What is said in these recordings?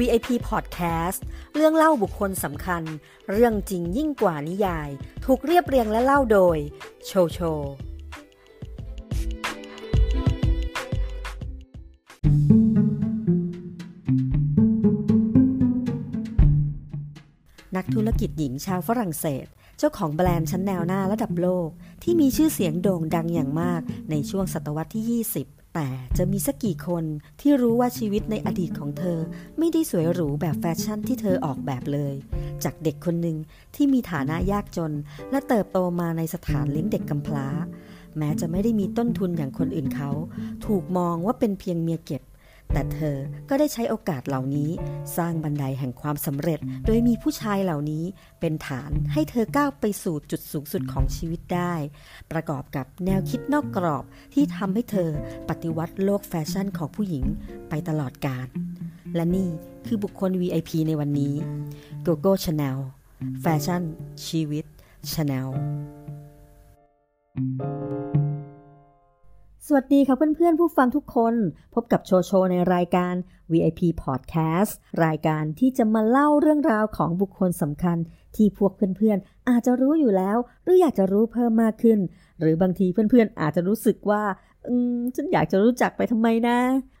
VIP Podcast เรื่องเล่าบุคคลสำคัญ เรื่องจริงยิ่งกว่านิยาย ถูกเรียบเรียงและเล่าโดย โชโช นักธุรกิจหญิงชาวฝรั่งเศส เจ้าของแบรนด์ชั้นแนวหน้าระดับโลก ที่มีชื่อเสียงโด่งดังอย่างมากในช่วงศตวรรษที่ 20 แต่จะมีสักกี่คนที่รู้ว่าชีวิตในอดีตของเธอ ไม่ได้สวยหรูแบบแฟชั่นที่เธอออกแบบเลย จากเด็กคนหนึ่งที่มีฐานะยากจน และเติบโตมาในสถานเลี้ยงเด็กกำพร้า แม้จะไม่ได้มีต้นทุนอย่างคนอื่นเขา ถูกมองว่าเป็นเพียงเมียเก็บ แต่เธอก็ได้ใช้โอกาสเหล่านี้ สร้างบันไดแห่งความสำเร็จ โดยมีผู้ชายเหล่านี้เป็นฐานให้เธอก้าวไปสู่จุดสูงสุดของชีวิตได้ ประกอบกับแนวคิดนอกกรอบที่ทำให้เธอปฏิวัติโลกแฟชั่นของผู้หญิงไปตลอดกาลและนี่คือบุคคล VIP ในวันนี้ Gogo Chanel แฟชั่น ชีวิต Chanel สวัสดีค่ะเพื่อนๆ ผู้ฟังทุกคน พบกับโชโชในรายการ VIP Podcast รายการที่จะมาเล่าเรื่องราวของบุคคลสำคัญ ที่พวกเพื่อนๆ อาจจะรู้อยู่แล้ว หรืออยากจะรู้เพิ่มมากขึ้น หรือบางทีเพื่อนๆ อาจจะรู้สึกว่า อืมฉันอยากจะรู้จักไปทำไมนะ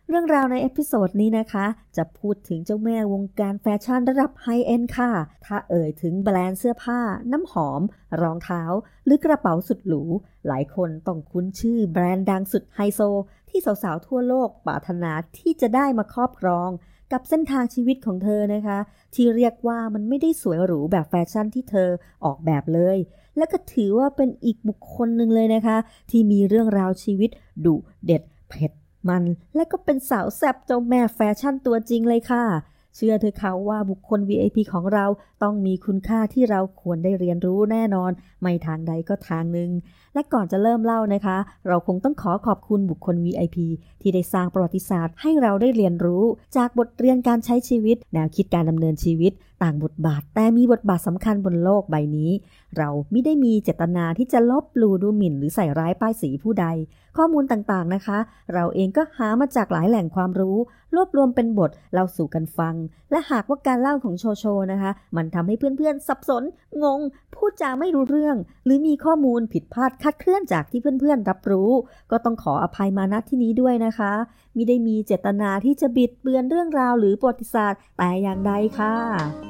เรื่องราวใน episode นี้นะคะ จะพูดถึงเจ้าแม่วงการแฟชั่นระดับ high-end ค่ะ ถ้าเอ่ยถึงแบรนด์เสื้อผ้า น้ำหอม รองเท้า หรือกระเป๋าสุดหรู หลายคนต้องคุ้นชื่อแบรนด์ดังสุดไฮโซ ที่สาวๆ ทั่วโลกปรารถนาที่จะได้มาครอบครองกับเส้นทางชีวิตของเธอนะคะ ที่เรียกว่ามันไม่ได้สวยหรูแบบแฟชั่นที่เธอออกแบบเลย และก็ถือว่าเป็นอีกบุคคลหนึ่งเลยนะคะ ที่มีเรื่องราวชีวิตดุเด็ดเผ็ดมัน และก็เป็นสาวแซ่บเจ้าแม่แฟชั่นตัวจริงเลยค่ะ เชื่อเธอเขาว่าบุคคล VIP ของเราต้องมีคุณค่าที่เราควรได้เรียนรู้แน่นอน ไม่ทางใดก็ทางหนึ่ง และก่อนจะเริ่มเล่านะคะ เราคงต้องขอขอบคุณบุคคล VIP ที่ได้สร้างประวัติศาสตร์ให้เราได้เรียนรู้ จากบทเรียนการใช้ชีวิต แนวคิดการดำเนินชีวิต ต่างบทบาทแต่มีบทบาทสำคัญบนโลกใบนี้ เราไม่ได้มีเจตนาที่จะลบหลู่ดูหมิ่นหรือใส่ร้ายป้ายสีผู้ใด ข้อมูลต่างๆนะคะ เราเองก็หามาจากหลายแหล่งความรู้ รวบรวมเป็นบทเล่าสู่กันฟัง และหากว่าการเล่าของโชโชนะคะ มันทำให้เพื่อนๆ สับสน งง พูดจาไม่รู้เรื่อง หรือมีข้อมูลผิดพลาดคาดเคลื่อนจากที่เพื่อนๆ รับรู้ ก็ต้องขออภัยมาณที่นี้ด้วยนะคะมิได้มีเจตนาที่จะบิดเบือนเรื่องราวหรือประวัติศาสตร์แต่อย่างใดค่ะ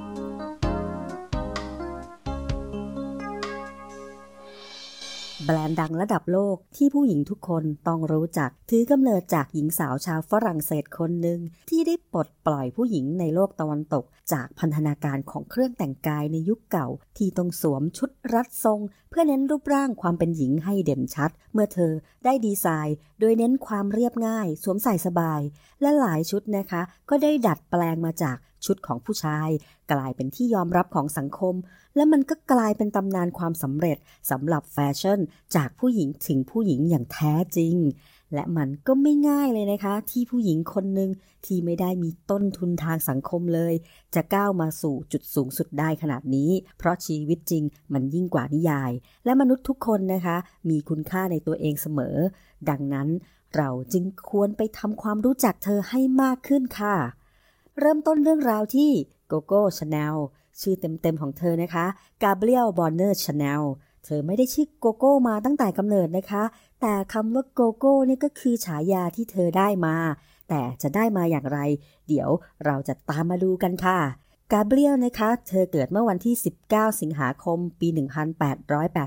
บรนด์ดังระดับโลกที่ผู้หญิงทุกคนต้องรู้จัก ถือกำเนิดจากหญิงสาวชาวฝรั่งเศสคนหนึ่งที่ได้ปลดปล่อยผู้หญิงในโลกตะวันตก จากพันธนาการของเครื่องแต่งกายในยุคเก่า ที่ต้องสวมชุดรัดทรง เพื่อเน้นรูปร่างความเป็นหญิงให้เด่นชัด เมื่อเธอได้ดีไซน์ โดยเน้นความเรียบง่าย สวมใส่สบาย และหลายชุดนะคะ ก็ได้ดัดแปลงมาจาก ชุดของผู้ชาย กลายเป็นที่ยอมรับของสังคม และมันก็กลายเป็นตำนานความสำเร็จสำหรับแฟชั่น จากผู้หญิงถึงผู้หญิงอย่างแท้จริง และมันก็ไม่ง่ายเลยนะคะ ที่ผู้หญิงคนหนึ่งที่ไม่ได้มีต้นทุนทางสังคมเลย จะก้าวมาสู่จุดสูงสุดได้ขนาดนี้ เพราะชีวิตจริงมันยิ่งกว่านิยาย และมนุษย์ทุกคนนะคะ มีคุณค่าในตัวเองเสมอ ดังนั้นเราจึงควรไปทำความรู้จักเธอให้มากขึ้นค่ะ เริ่มต้นเรื่องราวที่โกโก้ชาแนลชื่อเต็มๆของเธอนะคะกาเบรียลบอนเนอร์ชาแนลเธอไม่ได้ชื่อโกโก้มาตั้งแต่กำเนิดนะคะ แต่คำว่าโกโก้นี่ก็คือฉายาที่เธอได้มา แต่จะได้มาอย่างไร เดี๋ยวเราจะตามมาดูกันค่ะ กาเบรียลนะคะ เธอเกิดเมื่อวันที่ 19 สิงหาคม ปี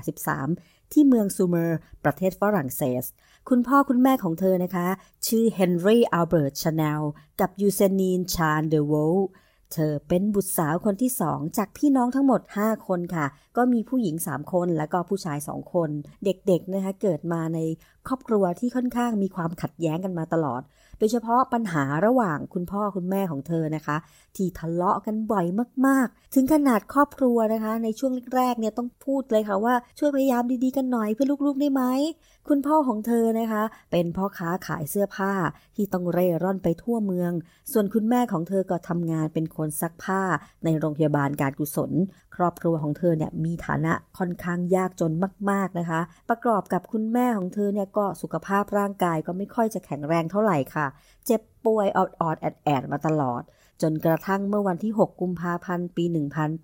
1883 ที่เมืองโซมูร์ ประเทศฝรั่งเศส คุณพ่อคุณแม่ของเธอนะคะ ชื่อเฮนรี่อัลเบิร์ตชาแนลกับยูเจนีฌานเดอโวลเธอเป็นบุตรสาวคนที่สองจากพี่น้องทั้งหมด 5 คนค่ะ ก็มีผู้หญิง 3 คนแล้วก็ผู้ชาย 2 คน เด็กๆนะคะเกิดมาในครอบครัวที่ค่อนข้างมีความขัดแย้งกันมาตลอด โดยเฉพาะปัญหาระหว่างคุณพ่อคุณแม่ของเธอนะคะ ที่ทะเลาะกันบ่อยมากๆ ถึงขนาดครอบครัวนะคะ ในช่วงแรกๆเนี่ยต้องพูดเลยค่ะว่าช่วยพยายามดีๆกันหน่อยเพื่อลูกๆได้ไหม คุณพ่อของเธอนะคะ เป็นพ่อค้าขายเสื้อผ้าที่ต้องเร่ร่อนไปทั่วเมือง ส่วนคุณแม่ของเธอก็ทำงานเป็นคนซักผ้าในโรงพยาบาลการกุศล ครอบครัวของเธอเนี่ยมีฐานะค่อนข้างยากจนมาก ๆนะคะ ประกอบกับคุณแม่ของเธอเนี่ยก็สุขภาพร่างกายก็ไม่ค่อยจะแข็งแรงเท่าไหร่ค่ะ เจ็บป่วยออดออดแอดแอดมาตลอดจนกระทั่งเมื่อวันที่ 6 กุมภาพันธ์ ปี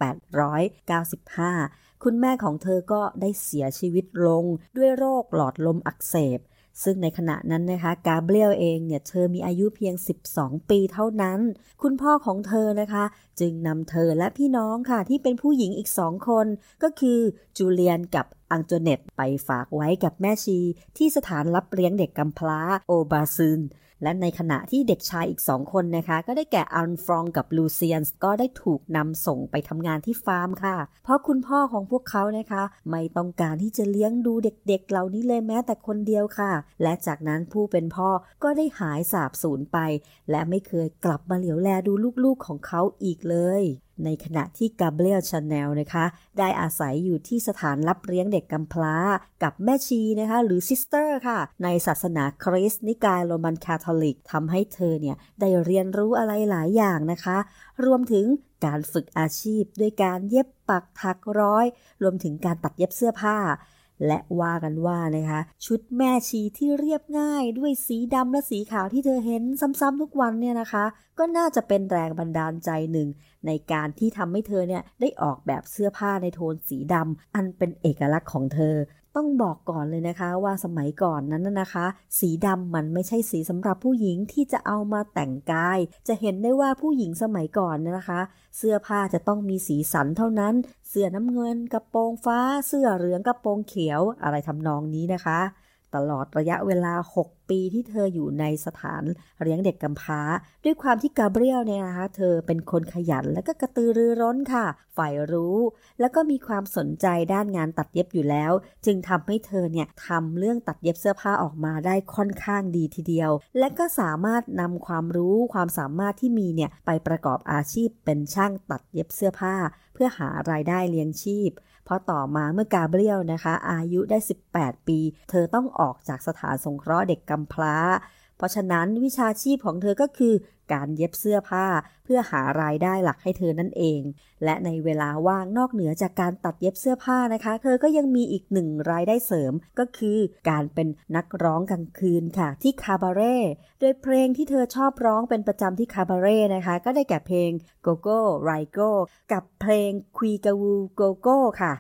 1895 คุณแม่ของเธอก็ได้เสียชีวิตลงด้วยโรคหลอดลมอักเสบ ซึ่งในขณะนั้นนะคะกาเบรียลเองเนี่ยเธอมีอายุเพียง 12 ปีเท่านั้น คุณพ่อของเธอนะคะ จึงนำเธอและพี่น้องค่ะที่เป็นผู้หญิงอีกสองคน ก็คือจูเลียนกับ อังโจเนตไปฝากไว้กับแม่ชีที่สถานรับเลี้ยงเด็กกำพร้าโอบาซึนและในขณะที่เด็กชายอีกสองคนนะคะ ก็ได้แก่อันฟรองกับลูเซียนก็ได้ถูกนำส่งไปทำงานที่ฟาร์มค่ะ เพราะคุณพ่อของพวกเขานะคะ ไม่ต้องการที่จะเลี้ยงดูเด็กๆเหล่านี้เลยแม้แต่คนเดียวค่ะ และจากนั้นผู้เป็นพ่อก็ได้หายสาบสูญไป และไม่เคยกลับมาเหลียวแลดูลูกๆของเขาอีกเลย ในขณะที่กาเบรียลชาแนลนะคะ ได้อาศัยอยู่ที่สถานรับเลี้ยงเด็กกำพร้า กับแม่ชีนะคะ หรือ sister ค่ะ ในศาสนาคริสต์นิกายโรมันคาทอลิกทำให้เธอเนี่ย ได้เรียนรู้อะไรหลายอย่างนะคะ รวมถึงการฝึกอาชีพด้วยการเย็บปักถักร้อย รวมถึงการตัดเย็บเสื้อผ้า และว่ากันว่านะคะ ชุดแม่ชีที่เรียบง่ายด้วยสีดำและสีขาวที่เธอเห็นซ้ำๆทุกวันเนี่ยนะคะ ก็น่าจะเป็นแรงบันดาลใจหนึ่ง ในการที่ทำให้เธอเนี่ยได้ออกแบบเสื้อผ้าในโทนสีดำอันเป็นเอกลักษณ์ของเธอ ต้องบอกก่อนเลยนะคะว่าสมัยก่อนนั้นนะคะ สีดำมันไม่ใช่สีสำหรับผู้หญิงที่จะเอามาแต่งกาย จะเห็นได้ว่าผู้หญิงสมัยก่อนนะคะ เสื้อผ้าจะต้องมีสีสันเท่านั้น เสื้อน้ำเงิน กระโปรงฟ้า เสื้อเหลืองกระโปรงเขียวอะไรทำนองนี้นะคะ ตลอดระยะเวลา 6 ปีที่เธออยู่ในสถานเลี้ยงเด็กกำพร้า ด้วยความที่กาเบรียลเนี่ยนะคะเธอเป็นคนขยันและก็กระตือรือร้นค่ะ ฝ่ายรู้ แล้วก็มีความสนใจด้านงานตัดเย็บอยู่แล้ว จึงทำให้เธอเนี่ยทำเรื่องตัดเย็บเสื้อผ้าออกมาได้ค่อนข้างดีทีเดียว และก็สามารถนำความรู้ความสามารถที่มีเนี่ยไปประกอบอาชีพเป็นช่างตัดเย็บเสื้อผ้า เพื่อหารายได้เลี้ยงชีพ พราะต่อมาเมื่อกาเบรียลนะคะ อายุได้ 18 ปี เธอต้องออกจากสถานสงเคราะห์เด็กกำพร้า เพราะฉะนั้นวิชาชีพของเธอก็คือ การเย็บเสื้อผ้า เพื่อหารายได้หลักให้เธอนั่นเอง และในเวลาว่างนอกเหนือจากการตัดเย็บเสื้อผ้านะคะ เธอก็ยังมีอีกหนึ่งรายได้เสริมก็คือการเป็นนักร้องกลางคืนค่ะ ที่คาบาเร่โดยเพลงที่เธอชอบร้องเป็นประจำที่คาบาเร่นะคะ ก็ได้แก่เพลงKo Ko Ri Ko กับเพลง Qui qu'a vu Coco ค่ะ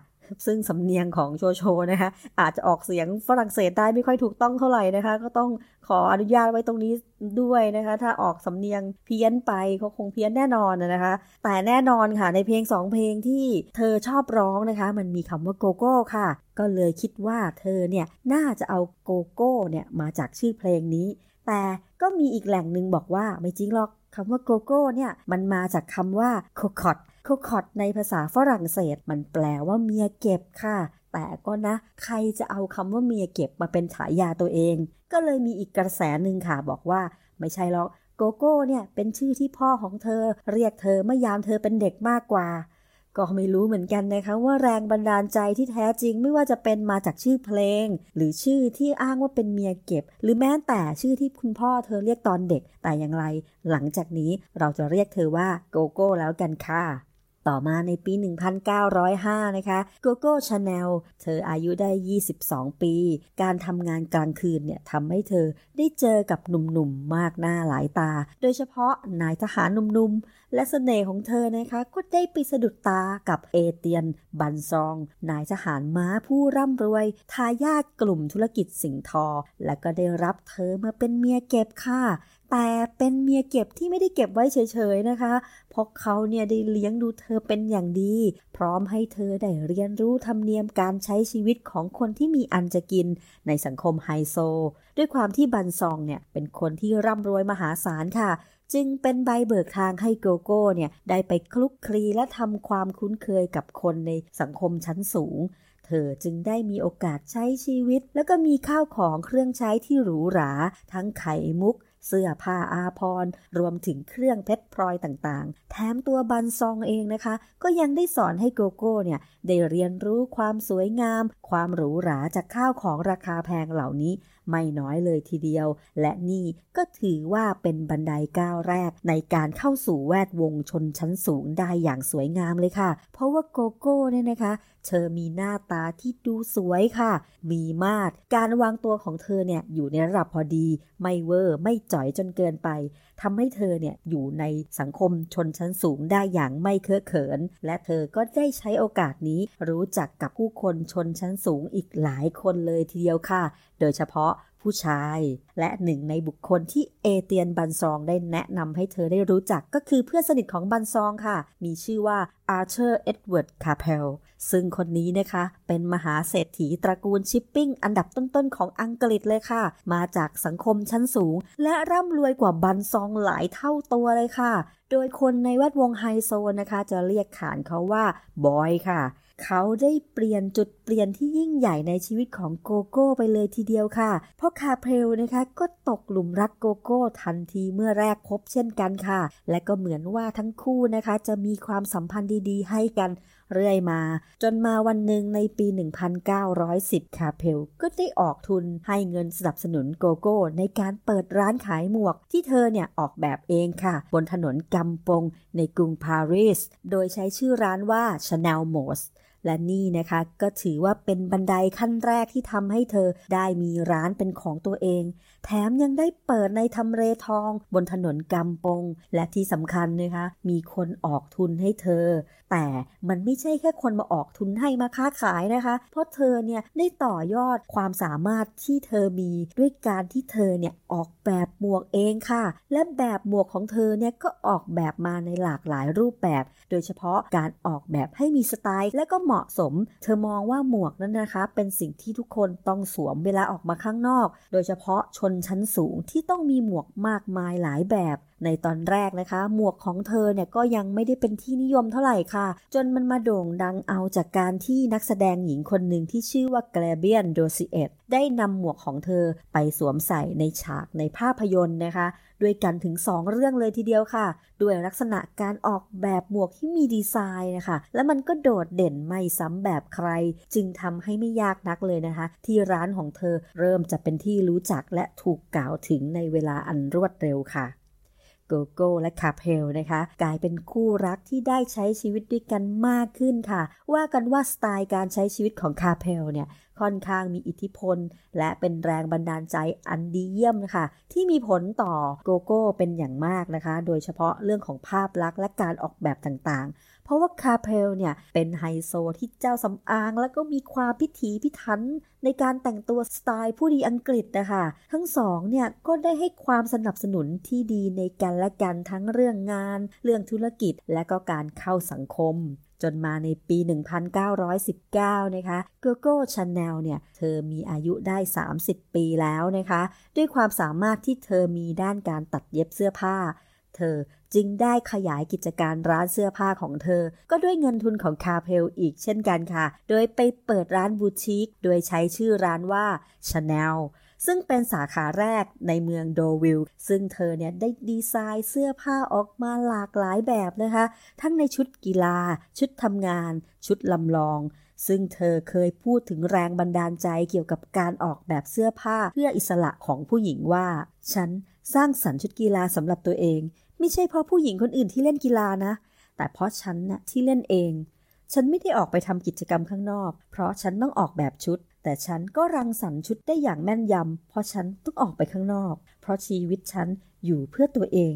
ซึ่งสำเนียงของโชโชนะคะ อาจจะออกเสียงฝรั่งเศสได้ไม่ค่อยถูกต้องเท่าไหร่นะคะ ก็ต้องขออนุญาตไว้ตรงนี้ด้วยนะคะ ถ้าออกสำเนียงเพี้ยนไปเขาคงเพี้ยนแน่นอนนะคะ แต่แน่นอนค่ะในเพลงสองเพลงที่เธอชอบร้องนะคะ มันมีคำว่าโกโก้ค่ะ ก็เลยคิดว่าเธอเนี่ยน่าจะเอาโกโก้เนี่ยมาจากชื่อเพลงนี้ แต่ก็มีอีกแหล่งหนึ่งบอกว่าไม่จริงหรอกคำว่าโกโก้เนี่ยมันมาจากคำว่า cocotte cocotte ในภาษาฝรั่งเศสมันแปลว่าเมียเก็บค่ะ แต่ก็นะ ใครจะเอาคำว่าเมียเก็บมาเป็นฉายาตัวเอง ก็เลยมีอีกกระแสหนึ่งค่ะบอกว่า ไม่ใช่หรอกโกโก้เนี่ยเป็นชื่อที่พ่อของเธอ เรียกเธอเมื่อยามเธอเป็นเด็กมากกว่า ก็ไม่รู้เหมือนกันนะคะว่าแรงบันดาลใจที่แท้จริงไม่ว่าจะเป็นมาจากชื่อเพลง หรือชื่อที่อ้างว่าเป็นเมียเก็บ หรือแม้แต่ชื่อที่คุณพ่อเธอเรียกตอนเด็ก แต่อย่างไร หลังจากนี้เราจะเรียกเธอว่าโกโก้แล้วกันค่ะ ต่อมาในปี 1905 นะคะ โกโก้ชาแนล เธออายุได้ 22 ปี การทำงานกลางคืนเนี่ยทำให้เธอได้เจอกับหนุ่มๆ มากหน้าหลายตา โดยเฉพาะนายทหารหนุ่มๆ และเสน่ห์ของเธอนะคะ ก็ได้ไปสะดุดตากับเอเตียน บันซอง นายทหารม้าผู้ร่ำรวย ทายาทกลุ่มธุรกิจสิงทอ และก็ได้รับเธอมาเป็นเมียเก็บค่ะ แต่เป็นเมียเก็บที่ไม่ได้เก็บไว้เฉยๆนะคะ เพราะเขาเนี่ยได้เลี้ยงดูเธอเป็นอย่างดี พร้อมให้เธอได้เรียนรู้ธรรมเนียมการใช้ชีวิตของคนที่มีอันจะกินในสังคมไฮโซ ด้วยความที่บันซองเนี่ยเป็นคนที่ร่ำรวยมหาศาลค่ะ จึงเป็นใบเบิกทางให้โกโก้เนี่ยได้ไปคลุกคลีและทำความคุ้นเคยกับคนในสังคมชั้นสูงเธอจึงได้มีโอกาสใช้ชีวิต แล้วก็มีข้าวของเครื่องใช้ที่หรูหรา ทั้งไข่มุก เสื้อผ้าอาพรรวมถึงเครื่องเพชรพลอยต่างๆ แถมตัวบันซองเองนะคะ ก็ยังได้สอนให้โกโก้เนี่ยได้เรียนรู้ความสวยงาม ความหรูหราจากข้าวของราคาแพงเหล่านี้ ไม่น้อยเลยทีเดียว และนี่ก็ถือว่าเป็นบันไดก้าวแรกในการเข้าสู่แวดวงชนชั้นสูงได้อย่างสวยงามเลยค่ะ เพราะว่าโกโก้เนี่ยนะคะ เธอมีหน้าตาที่ดูสวยค่ะ มีมาดการวางตัวของเธอเนี่ยอยู่ในระดับพอดี ไม่เวอร์ไม่จ่อยจนเกินไป ทำให้เธอเนี่ยอยู่ในสังคมชนชั้นสูงได้อย่างไม่เคอะเขิน และเธอก็ได้ใช้โอกาสนี้รู้จักกับผู้คนชนชั้นสูงอีกหลายคนเลยทีเดียวค่ะ โดยเฉพาะ ผู้ชาย และหนึ่งในบุคคลที่เอเตียนบันซองได้แนะนำให้เธอได้รู้จักก็คือเพื่อนสนิทของบันซองค่ะ มีชื่อว่าอาร์เชอร์เอ็ดเวิร์ดคาเพลซึ่งคนนี้นะคะ เป็นมหาเศรษฐีตระกูลชิปปิ้งอันดับต้นๆของอังกฤษเลยค่ะ มาจากสังคมชั้นสูง และร่ำรวยกว่าบันซองหลายเท่าตัวเลยค่ะ โดยคนในแวดวงไฮโซนะคะ จะเรียกขานเขาว่าบอยค่ะ เขาได้เปลี่ยนจุดเปลี่ยนที่ยิ่งใหญ่ในชีวิตของโกโก้ไปเลยทีเดียวค่ะ เพราะคาเพลนะคะก็ตกหลุมรักโกโก้ทันทีเมื่อแรกพบเช่นกันค่ะ และก็เหมือนว่าทั้งคู่นะคะ จะมีความสัมพันธ์ดีๆ ให้กันเรื่อยมา จนมาวันหนึ่งในปี 1910 คาเพลก็ได้ออกทุนให้เงินสนับสนุนโกโก้ ในการเปิดร้านขายหมวกที่เธอเนี่ยออกแบบเองค่ะ บนถนนกัมบงในกรุงปารีส โดยใช้ชื่อร้านว่า Chanel m o s และนี่นะคะก็ถือว่าเป็นบันไดขั้นแรกที่ทำให้เธอได้มีร้านเป็นของตัวเองแถมยังได้เปิดในทำเลทองบนถนนกำปง และที่สำคัญนะคะ มีคนออกทุนให้เธอ แต่มันไม่ใช่แค่คนมาออกทุนให้มาค้าขายนะคะ เพราะเธอเนี่ยได้ต่อยอดความสามารถที่เธอมีด้วยการที่เธอเนี่ยออกแบบหมวกเองค่ะ และแบบหมวกของเธอเนี่ยก็ออกแบบมาในหลากหลายรูปแบบ โดยเฉพาะการออกแบบให้มีสไตล์ และก็เหมาะสม เธอมองว่าหมวกนั้นนะคะ เป็นสิ่งที่ทุกคนต้องสวมเวลาออกมาข้างนอก โดยเฉพาะชนนชั้นสูงที่ต้องมีหมวกมากมายหลายแบบ ในตอนแรกนะคะ หมวกของเธอเนี่ยก็ยังไม่ได้เป็นที่นิยมเท่าไหร่ค่ะ จนมันมาโด่งดังเอาจากการที่นักแสดงหญิงคนหนึ่งที่ชื่อว่าแกลเบียนโดซิเอตได้นำหมวกของเธอไปสวมใส่ในฉากในภาพยนตร์นะคะ ด้วยกันถึง 2 เรื่องเลยทีเดียวค่ะ ด้วยลักษณะการออกแบบหมวกที่มีดีไซน์นะคะ และมันก็โดดเด่นไม่ซ้ำแบบใคร จึงทำให้ไม่ยากนักเลยนะคะ ที่ร้านของเธอเริ่มจะเป็นที่รู้จักและถูกกล่าวถึงในเวลาอันรวดเร็วค่ะ โกโก้และคาเพลนะคะ กลายเป็นคู่รักที่ได้ใช้ชีวิตด้วยกันมากขึ้นค่ะ ว่ากันว่าสไตล์การใช้ชีวิตของคาเพลเนี่ยค่อนข้างมีอิทธิพล และเป็นแรงบันดาลใจอันดีเยี่ยมนะคะที่มีผลต่อโกโก้เป็นอย่างมากนะคะ โดยเฉพาะเรื่องของภาพลักษณ์และการออกแบบต่างๆ เพราะว่าคาเพลเนี่ยเป็นไฮโซที่เจ้าสำอาง แล้วก็มีความพิถีพิถันในการแต่งตัวสไตล์ผู้ดีอังกฤษนะคะทั้งสองเนี่ยก็ได้ให้ความสนับสนุนที่ดีในกันและกันทั้งเรื่องงาน เรื่องธุรกิจและก็การเข้าสังคมจนมาในปี 1919 นะคะโกโก้ชาแนลเนี่ย เธอมีอายุได้ 30 ปีแล้วนะคะ ด้วยความสามารถที่เธอมีด้านการตัดเย็บเสื้อผ้า เธอ จึงได้ขยายกิจการร้านเสื้อผ้าของเธอ ก็ด้วยเงินทุนของคาเพลอีกเช่นกันค่ะ โดยไปเปิดร้านบูติกโดยใช้ชื่อร้านว่าชาแนลซึ่งเป็นสาขาแรกในเมืองโดวิล ซึ่งเธอเนี่ยได้ดีไซน์เสื้อผ้าออกมาหลากหลายแบบนะคะ ทั้งในชุดกีฬา ชุดทำงาน ชุดลำลอง ซึ่งเธอเคยพูดถึงแรงบันดาลใจเกี่ยวกับการออกแบบเสื้อผ้าเพื่ออิสระของผู้หญิงว่า ฉันสร้างสรรค์ชุดกีฬาสำหรับตัวเอง ไม่ใช่เพราะผู้หญิงคนอื่นที่เล่นกีฬานะ แต่เพราะฉันนะ่ะที่เล่นเอง ฉันไม่ได้ออกไปทำกิจกรรมข้างนอก เพราะฉันต้องออกแบบชุด แต่ฉันก็รังสรรค์ชุดได้อย่างแม่นยำเพราะฉันต้องออกไปข้างนอก เพราะชีวิตฉันอยู่เพื่อตัวเอง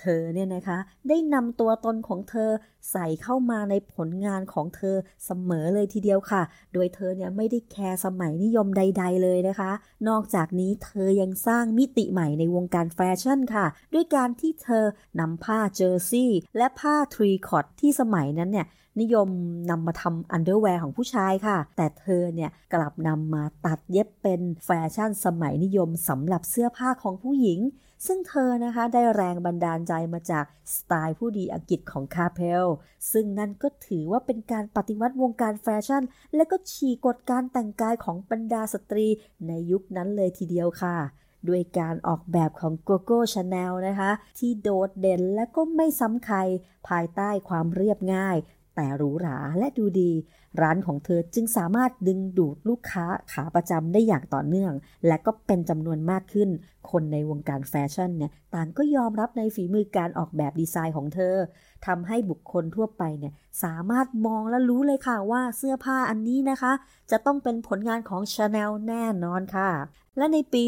เธอเนี่ยนะคะ ได้นำตัวตนของเธอใส่เข้ามาในผลงานของเธอเสมอเลยทีเดียวค่ะ โดยเธอเนี่ยไม่ได้แคร์สมัยนิยมใด ๆ เลยนะคะ นอกจากนี้เธอยังสร้างมิติใหม่ในวงการแฟชั่นค่ะ ด้วยการที่เธอนำผ้าเจอร์ซี่และผ้า tricot ที่สมัยนั้นเนี่ยนิยมนำมาทำ underwear ของผู้ชายค่ะ แต่เธอเนี่ยกลับนำมาตัดเย็บเป็นแฟชั่นสมัยนิยมสำหรับเสื้อผ้าของผู้หญิง ซึ่งเธอนะคะได้แรงบันดาลใจมาจากสไตล์ผู้ดีอังกฤษของคาเพล ซึ่งนั่นก็ถือว่าเป็นการปฏิวัติวงการแฟชั่น และก็ฉีกกฎการแต่งกายของบรรดาสตรีในยุคนั้นเลยทีเดียวค่ะด้วยการออกแบบของโกโก้ชาแนลนะคะ ที่โดดเด่นและก็ไม่ซ้ำใคร ภายใต้ความเรียบง่าย แต่หรูหราและดูดี ร้านของเธอจึงสามารถดึงดูดลูกค้าขาประจำได้อย่างต่อเนื่อง และก็เป็นจำนวนมากขึ้น คนในวงการแฟชั่นเนี่ยต่างก็ยอมรับในฝีมือการออกแบบดีไซน์ของเธอทำให้บุคคลทั่วไปเนี่ยสามารถมองและรู้เลยค่ะว่าเสื้อผ้าอันนี้นะคะ จะต้องเป็นผลงานของ Chanel แน่นอนค่ะ และในปี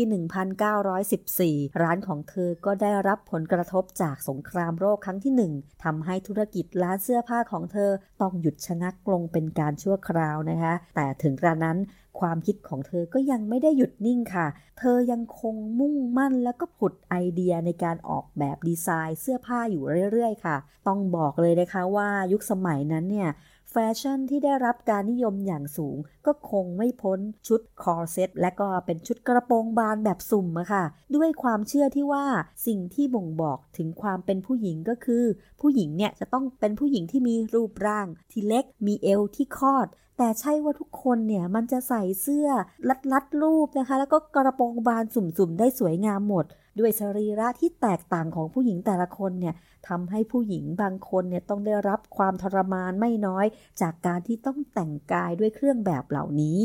1914 ร้านของเธอก็ได้รับผลกระทบจากสงครามโรคครั้งที่หนึ่งทำให้ธุรกิจร้านเสื้อผ้าของเธอต้องหยุดชะงักลงเป็นการชั่วคราวนะคะ แต่ถึงกระนั้นความคิดของเธอก็ยังไม่ได้หยุดนิ่งค่ะ เธอยังคงมุ่งมั่นแล้วก็ผุดไอเดียในการออกแบบดีไซน์เสื้อผ้าอยู่เรื่อยๆ ค่ะ ต้องบอกเลยนะคะว่ายุคสมัยนั้นเนี่ย แฟชั่นที่ได้รับการนิยมอย่างสูง ก็คงไม่พ้นชุดคอร์เซ็ตและก็เป็นชุดกระโปรงบานแบบสุ่มอะค่ะ ด้วยความเชื่อที่ว่าสิ่งที่บ่งบอกถึงความเป็นผู้หญิงก็คือ ผู้หญิงเนี่ยจะต้องเป็นผู้หญิงที่มีรูปร่าง ที่เล็กมีเอวที่คอดแต่ใช่ว่าทุกคนเนี่ยมันจะใส่เสื้อรัดรัดรูปนะคะ แล้วก็กระโปรงบานสุ่มๆ ได้สวยงามหมด ด้วยสรีระที่แตกต่างของผู้หญิงแต่ละคนเนี่ยทำให้ผู้หญิงบางคนเนี่ยต้องได้รับความทรมานไม่น้อย จากการที่ต้องแต่งกายด้วยเครื่องแบบเหล่านี้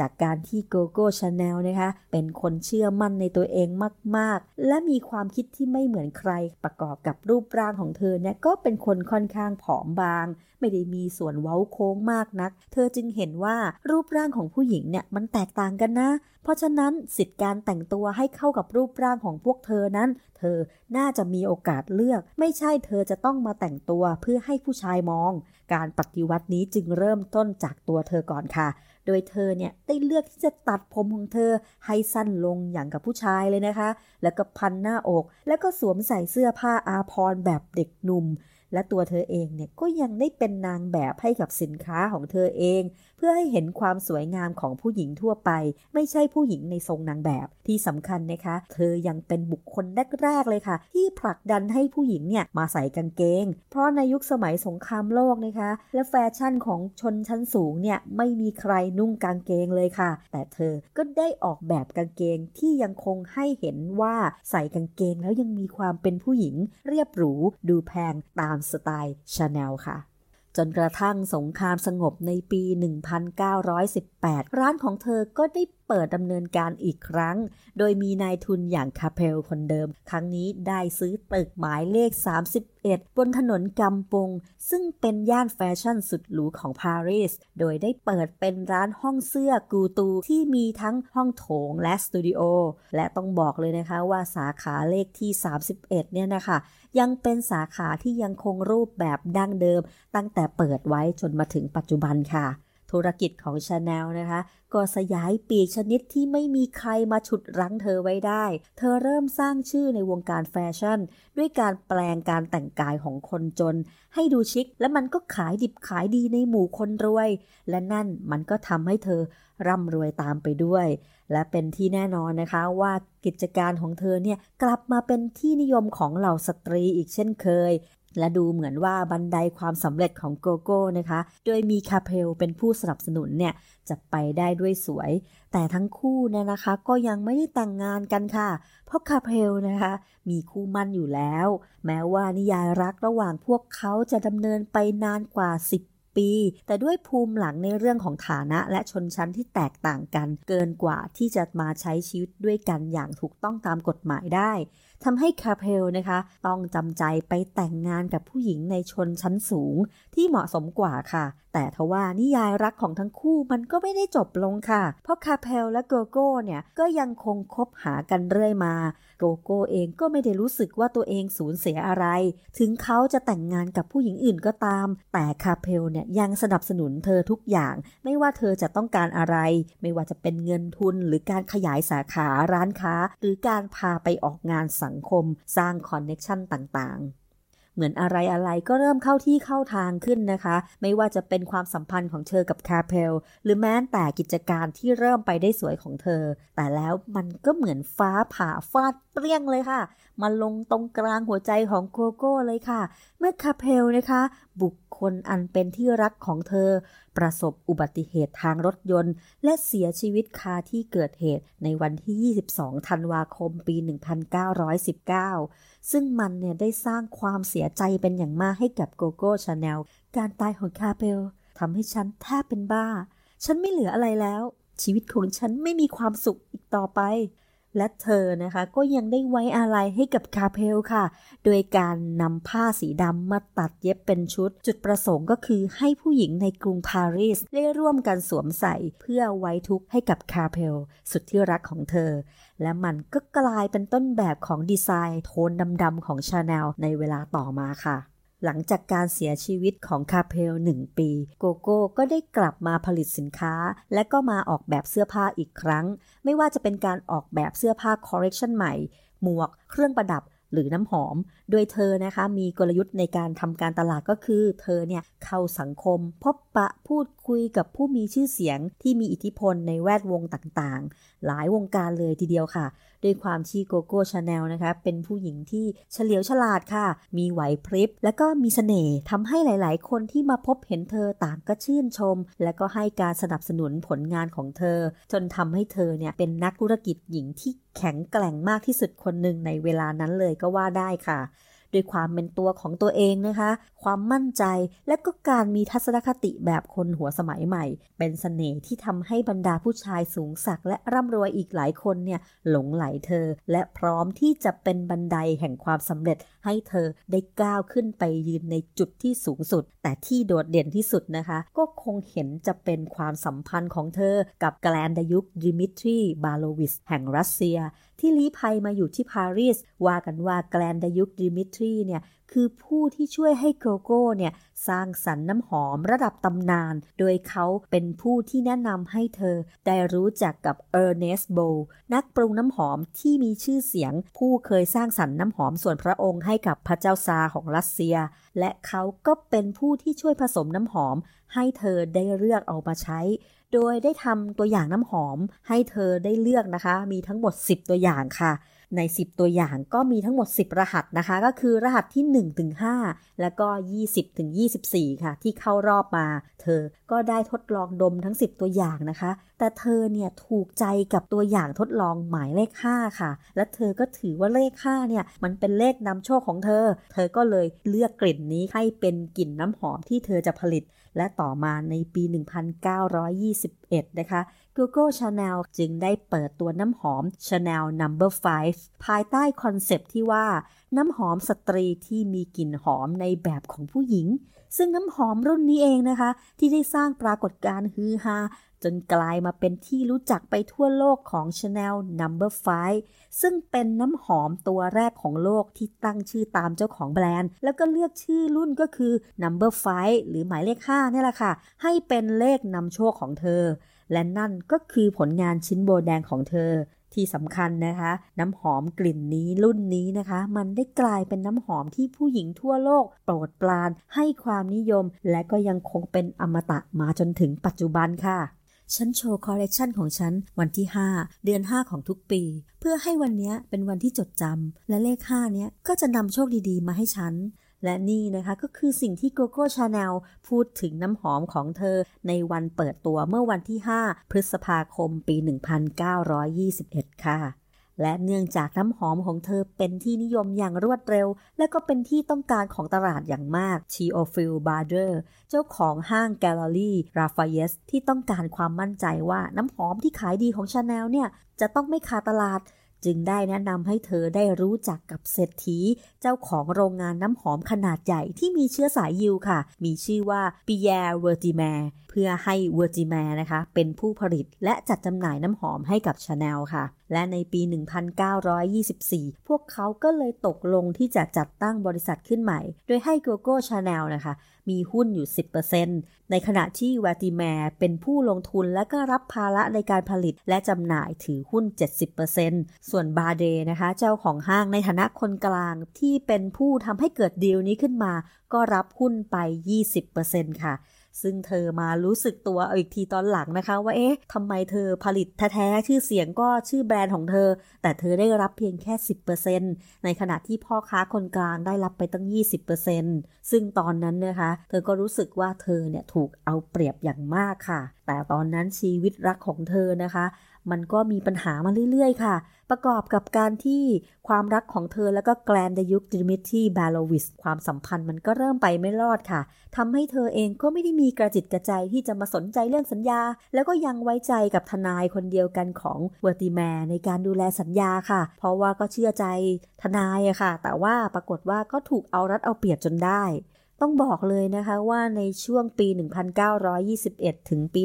จากการที่โกโก้ชาแนลนะคะ เป็นคนเชื่อมั่นในตัวเองมาก ๆ และมีความคิดที่ไม่เหมือนใคร ประกอบกับรูปร่างของเธอเนี่ยก็เป็นคนค่อนข้างผอมบาง ไม่ได้มีส่วนเว้าโค้งมากนัก เธอจึงเห็นว่ารูปร่างของผู้หญิงเนี่ยมันแตกต่างกันนะ เพราะฉะนั้นสิทธิการแต่งตัวให้เข้ากับรูปร่างของพวกเธอนั้น เธอน่าจะมีโอกาสเลือก ไม่ใช่เธอจะต้องมาแต่งตัวเพื่อให้ผู้ชายมอง การปฏิวัตินี้จึงเริ่มต้นจากตัวเธอก่อนค่ะ โดยเธอเนี่ยได้เลือกที่จะตัดผมของเธอให้สั้นลงอย่างกับผู้ชายเลยนะคะ แล้วก็พันหน้าอก แล้วก็สวมใส่เสื้อผ้าอาพรแบบเด็กหนุ่มและตัวเธอเองเนี่ยก็ยังได้เป็นนางแบบให้กับสินค้าของเธอเองเพื่อให้เห็นความสวยงามของผู้หญิงทั่วไป ไม่ใช่ผู้หญิงในทรงนางแบบ ที่สำคัญนะคะ เธอยังเป็นบุคคลแรกๆเลยค่ะ ที่ผลักดันให้ผู้หญิงเนี่ยมาใส่กางเกง เพราะในยุคสมัยสงครามโลกนะคะ และแฟชั่นของชนชั้นสูงเนี่ยไม่มีใครนุ่งกางเกงเลยค่ะ แต่เธอก็ได้ออกแบบกางเกงที่ยังคงให้เห็นว่าใส่กางเกงแล้วยังมีความเป็นผู้หญิงเรียบหรูดูแพงตามสไตล์ชาแนลค่ะ จนกระทั่งสงครามสงบในปี 1918 ร้านของเธอก็ได้ เปิดดำเนินการอีกครั้ง โดยมีนายทุนอย่างคาเพลคนเดิม ครั้งนี้ได้ซื้อตึกหมายเลข 31 บนถนนกัมบง ซึ่งเป็นย่านแฟชั่นสุดหรูของปารีส โดยได้เปิดเป็นร้านห้องเสื้อกูตูที่มีทั้งห้องโถงและสตูดิโอ และต้องบอกเลยนะคะว่าสาขาเลขที่ 31 เนี่ยนะคะยังเป็นสาขาที่ยังคงรูปแบบดั้งเดิม ตั้งแต่เปิดไว้จนมาถึงปัจจุบันค่ะ ธุรกิจของชาแนลนะคะ ก็สยายปีกชนิดที่ไม่มีใครมาฉุดรั้งเธอไว้ได้ เธอเริ่มสร้างชื่อในวงการแฟชั่น ด้วยการแปลงการแต่งกายของคนจน ให้ดูชิค และมันก็ขายดิบขายดีในหมู่คนรวย และนั่นมันก็ทำให้เธอร่ำรวยตามไปด้วย และเป็นที่แน่นอนนะคะว่ากิจการของเธอเนี่ยกลับมาเป็นที่นิยมของเหล่าสตรีอีกเช่นเคย และดูเหมือนว่าบันไดความสำเร็จของโกโก้นะคะ โดยมีคาเพลเป็นผู้สนับสนุนเนี่ยจะไปได้ด้วยสวย แต่ทั้งคู่เนี่ยนะคะก็ยังไม่ได้แต่งงานกันค่ะ เพราะคาเพลนะคะ มีคู่มั่นอยู่แล้ว แม้ว่านิยายรักระหว่างพวกเขาจะดำเนินไปนานกว่า 10ปี แต่ด้วยภูมิหลังในเรื่องของฐานะและชนชั้นที่แตกต่างกัน เกินกว่าที่จะมาใช้ชีวิตด้วยกันอย่างถูกต้องตามกฎหมายได้ ทำให้คาเพลนะคะ ต้องจำใจไปแต่งงานกับผู้หญิงในชนชั้นสูงที่เหมาะสมกว่าค่ะ แต่ทว่านิยายรักของทั้งคู่มันก็ไม่ได้จบลงค่ะ เพราะคาเพลและโกโก้เนี่ยก็ยังคงคบหากันเรื่อยมา โกโก้เองก็ไม่ได้รู้สึกว่าตัวเองสูญเสียอะไร ถึงเขาจะแต่งงานกับผู้หญิงอื่นก็ตาม แต่คาเพลเนี่ยยังสนับสนุนเธอทุกอย่าง ไม่ว่าเธอจะต้องการอะไร ไม่ว่าจะเป็นเงินทุนหรือการขยายสาขาร้านค้า หรือการพาไปออกงานสังคม สร้าง connection ต่างๆ เหมือนอะไรอะไรก็เริ่มเข้าที่เข้าทางขึ้นนะคะ ไม่ว่าจะเป็นความสัมพันธ์ของเธอกับคาเพลหรือแม้แต่กิจการที่เริ่มไปได้สวยของเธอ แต่แล้วมันก็เหมือนฟ้าผ่าฟาดเปรี้ยงเลยค่ะ มาลงตรงกลางหัวใจของโกโก้เลยค่ะ เมื่อคาเพลนะคะ บุคคลอันเป็นที่รักของเธอ ประสบอุบัติเหตุทางรถยนต์ และเสียชีวิตคาที่เกิดเหตุในวันที่ 22 ธันวาคม ปี 1919 ซึ่งมันเนี่ยได้สร้างความเสียใจเป็นอย่างมากให้กับโกโก้ชาแนล การตายของคาเปลทำให้ฉันแทบเป็นบ้า ฉันไม่เหลืออะไรแล้ว ชีวิตของฉันไม่มีความสุขอีกต่อไป และเธอนะคะก็ยังได้ไว้อาลัยให้กับคาเพลค่ะ โดยการนำผ้าสีดำมาตัดเย็บเป็นชุด จุดประสงค์ก็คือให้ผู้หญิงในกรุงปารีสได้ร่วมกันสวมใส่เพื่อไว้ทุกข์ให้กับคาเพลสุดที่รักของเธอ และมันก็กลายเป็นต้นแบบของดีไซน์โทนดำๆของชาแนลในเวลาต่อมาค่ะ หลังจากการเสียชีวิตของคาเพลหนึ่งปี โกโก้ก็ได้กลับมาผลิตสินค้า และก็มาออกแบบเสื้อผ้าอีกครั้ง ไม่ว่าจะเป็นการออกแบบเสื้อผ้าคอร์เรคชันใหม่ หมวก เครื่องประดับหรือน้ำหอม โดยเธอนะคะมีกลยุทธ์ในการทำการตลาดก็คือ เธอเนี่ยเข้าสังคม พบปะพูด คุยกับผู้มีชื่อเสียงที่มีอิทธิพลในแวดวงต่างๆ หลายวงการเลยทีเดียวค่ะ ด้วยความที่โกโก้ชาแนลนะคะ เป็นผู้หญิงที่เฉลียวฉลาดค่ะ มีไหวพริบ และก็มีเสน่ห์ทำให้หลายๆ คนที่มาพบเห็นเธอต่างก็ชื่นชม และก็ให้การสนับสนุนผลงานของเธอ จนทำให้เธอเนี่ยเป็นนักธุรกิจหญิงที่แข็งแกร่งมากที่สุดคนหนึ่งในเวลานั้นเลยก็ว่าได้ค่ะ ด้วยความเป็นตัวของตัวเองนะคะ ความมั่นใจและก็การมีทัศนคติแบบคนหัวสมัยใหม่ เป็นสเสน่ห์ที่ทำให้บรรดาผู้ชายสูงสักและร่ำรวยอีกหลายคนเนี่ยหลงใหลเธอ และพร้อมที่จะเป็นบันไดแห่งความสำเร็จให้เธอได้ก้าวขึ้นไปยืนในจุดที่สูงสุด แต่ที่โดดเด่นที่สุดนะคะ ก็คงเห็นจะเป็นความสัมพันธ์ของเธอกับแกรนด์ดยุคดิมิทรีพาฟโลวิชแห่งรัสเซียที่ลี้ภัยมาอยู่ที่ปารีสว่ากันว่าแกรนด์ดยุคดิมิทรีเนี่ยคือผู้ที่ช่วยให้โกโก้เนี่ยสร้างสรรค์น้ำหอมระดับตำนาน โดยเขาเป็นผู้ที่แนะนำให้เธอได้รู้จักกับเออร์เนสโบนักปรุงน้ำหอมที่มีชื่อเสียง ผู้เคยสร้างสรรค์น้ำหอมส่วนพระองค์ให้กับพระเจ้าซาของรัสเซีย และเขาก็เป็นผู้ที่ช่วยผสมน้ำหอม ให้เธอได้เลือกเอามาใช้ โดยได้ทำตัวอย่างน้ำหอม ให้เธอได้เลือกนะคะ มีทั้งหมด 10 ตัวอย่างค่ะ ใน 10 ตัวอย่างก็มีทั้งหมด 10 รหัสนะคะ ก็คือรหัสที่1ถึง5แล้วก็ 20ถึง24 ค่ะ ที่เข้ารอบมา เธอก็ได้ทดลองดมทั้ง 10 ตัวอย่างนะคะ แต่เธอเนี่ยถูกใจกับตัวอย่างทดลองหมายเลข5ค่ะ และเธอก็ถือว่าเลข5เนี่ยมันเป็นเลขนำโชคของเธอ เธอก็เลยเลือกกลิ่นนี้ให้เป็นกลิ่นน้ำหอมที่เธอจะผลิต และต่อมาในปี 1921 นะคะ Google Chanel จึงได้เปิดตัวน้ำหอม Chanel No. 5 ภายใต้คอนเซปที่ว่าน้ำหอมสตรีที่มีกลิ่นหอมในแบบของผู้หญิง ซึ่งน้ำหอมรุ่นนี้เองนะคะ ที่ได้สร้างปรากฏการณ์ฮือฮา จนกลายมาเป็นที่รู้จักไปทั่วโลกของ Chanel No. 5 ซึ่งเป็นน้ำหอมตัวแรกของโลกที่ตั้งชื่อตามเจ้าของแบรนด์ แล้วก็เลือกชื่อรุ่นก็คือ No. 5 หรือหมายเลข 5 นี่แหละค่ะ ให้เป็นเลขนำโชคของเธอ และนั่นก็คือผลงานชิ้นโบแดงของเธอที่สำคัญนะคะ น้ำหอมกลิ่นนี้รุ่นนี้นะคะ มันได้กลายเป็นน้ำหอมที่ผู้หญิงทั่วโลก โปรดปรานให้ความนิยม และก็ยังคงเป็นอมตะมาจนถึงปัจจุบันค่ะ ฉันโชว์คอลเลกชันของฉันวันที่ 5 เดือน 5 ของทุกปี เพื่อให้วันนี้เป็นวันที่จดจำและเลข 5 เนี่ยก็จะนำโชคดีๆ มาให้ฉัน และนี่นะคะก็คือสิ่งที่โกโก้ชาแนลพูดถึงน้ำหอมของเธอ ในวันเปิดตัวเมื่อวันที่ 5 พฤษภาคมปี 1921 ค่ะ และเนื่องจากน้ำหอมของเธอเป็นที่นิยมอย่างรวดเร็ว และก็เป็นที่ต้องการของตลาดอย่างมากชีโอฟิลบาร์เดอร์เจ้าของห้างแกลเลอรี่ลาฟาแยตต์ที่ต้องการความมั่นใจว่าน้ำหอมที่ขายดีของชาแนลเนี่ยจะต้องไม่ขาดตลาด จึงได้แนะนำให้เธอได้รู้จักกับเศรษฐี เจ้าของโรงงานน้ำหอมขนาดใหญ่ที่มีเชื้อสายยิวค่ะ มีชื่อว่าปิแยร์เวอร์ไทเมอร์เพื่อให้เวอร์ไทเมอร์นะคะเป็นผู้ผลิตและจัดจำหน่ายน้ำหอมให้กับชาแนลค่ะ และในปี 1924 พวกเขาก็เลยตกลงที่จะจัดตั้งบริษัทขึ้นใหม่ โดยให้โกโก้ชาแนลนะคะ มีหุ้นอยู่ 10%ในขณะที่เวอร์ไทเมอร์เป็นผู้ลงทุนและก็รับภาระในการผลิตและจำหน่ายถือหุ้น 70%ส่วนบาเดอร์นะคะ เจ้าของห้างในฐานะคนกลางที่เป็นผู้ทำให้เกิดดีลนี้ขึ้นมา ก็รับหุ้นไป 20%ค่ะ ซึ่งเธอมารู้สึกตัวอีกทีตอนหลังนะคะ ว่าเอ๊ะทำไมเธอผลิตแท้ๆชื่อเสียงก็ชื่อแบรนด์ของเธอ แต่เธอได้รับเพียงแค่ 10%ในขณะที่พ่อค้าคนกลางได้รับไปตั้ง 20%ซึ่งตอนนั้นนะคะ เธอก็รู้สึกว่าเธอเนี่ยถูกเอาเปรียบอย่างมากค่ะ แต่ตอนนั้นชีวิตรักของเธอนะคะ มันก็มีปัญหามาเรื่อยๆ ค่ะ ประกอบกับการที่ความรักของเธอแล้วก็แกลนดยุคดิมิทีบาโลวิสความสัมพันธ์มันก็เริ่มไปไม่รอดค่ะทำให้เธอเองก็ไม่ได้มีกระจิตกระใจที่จะมาสนใจเรื่องสัญญา แล้วก็ยังไว้ใจกับทนายคนเดียวกันของเวอร์ติแมในการดูแลสัญญาค่ะ เพราะว่าก็เชื่อใจทนายอะค่ะ แต่ว่าปรากฏว่าก็ถูกเอารัดเอาเปรียบจนได้ ต้องบอกเลยนะคะว่าในช่วงปี 1921 ถึงปี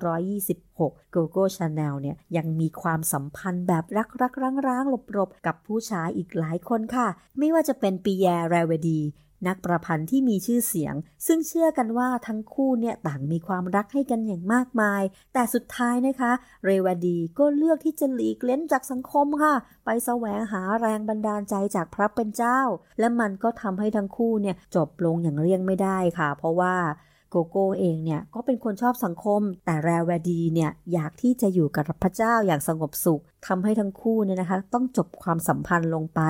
1926 Gogo Chanel เนี่ยยังมีความสัมพันธ์แบบรักรักร้างร้างหลบๆ กับผู้ชายอีกหลายคนค่ะ ไม่ว่าจะเป็นปีแยร์แรวดี นักประพันธ์ที่มีชื่อเสียง ซึ่งเชื่อกันว่าทั้งคู่เนี่ยต่างมีความรักให้กันอย่างมากมาย แต่สุดท้ายนะคะ เรวดีก็เลือกที่จะหลีกเล้นจากสังคมค่ะ ไปแสวงหาแรงบันดาลใจจากพระเป็นเจ้า และมันก็ทำให้ทั้งคู่เนี่ยจบลงอย่างเลี่ยงไม่ได้ค่ะ เพราะว่าโกโก้เองเนี่ยก็เป็นคนชอบสังคม แต่แรวดีเนี่ยอยากที่จะอยู่กับพระเจ้าอย่างสงบสุข ทำให้ทั้งคู่เนี่ยนะคะ ต้องจบความสัมพันธ์ลงไป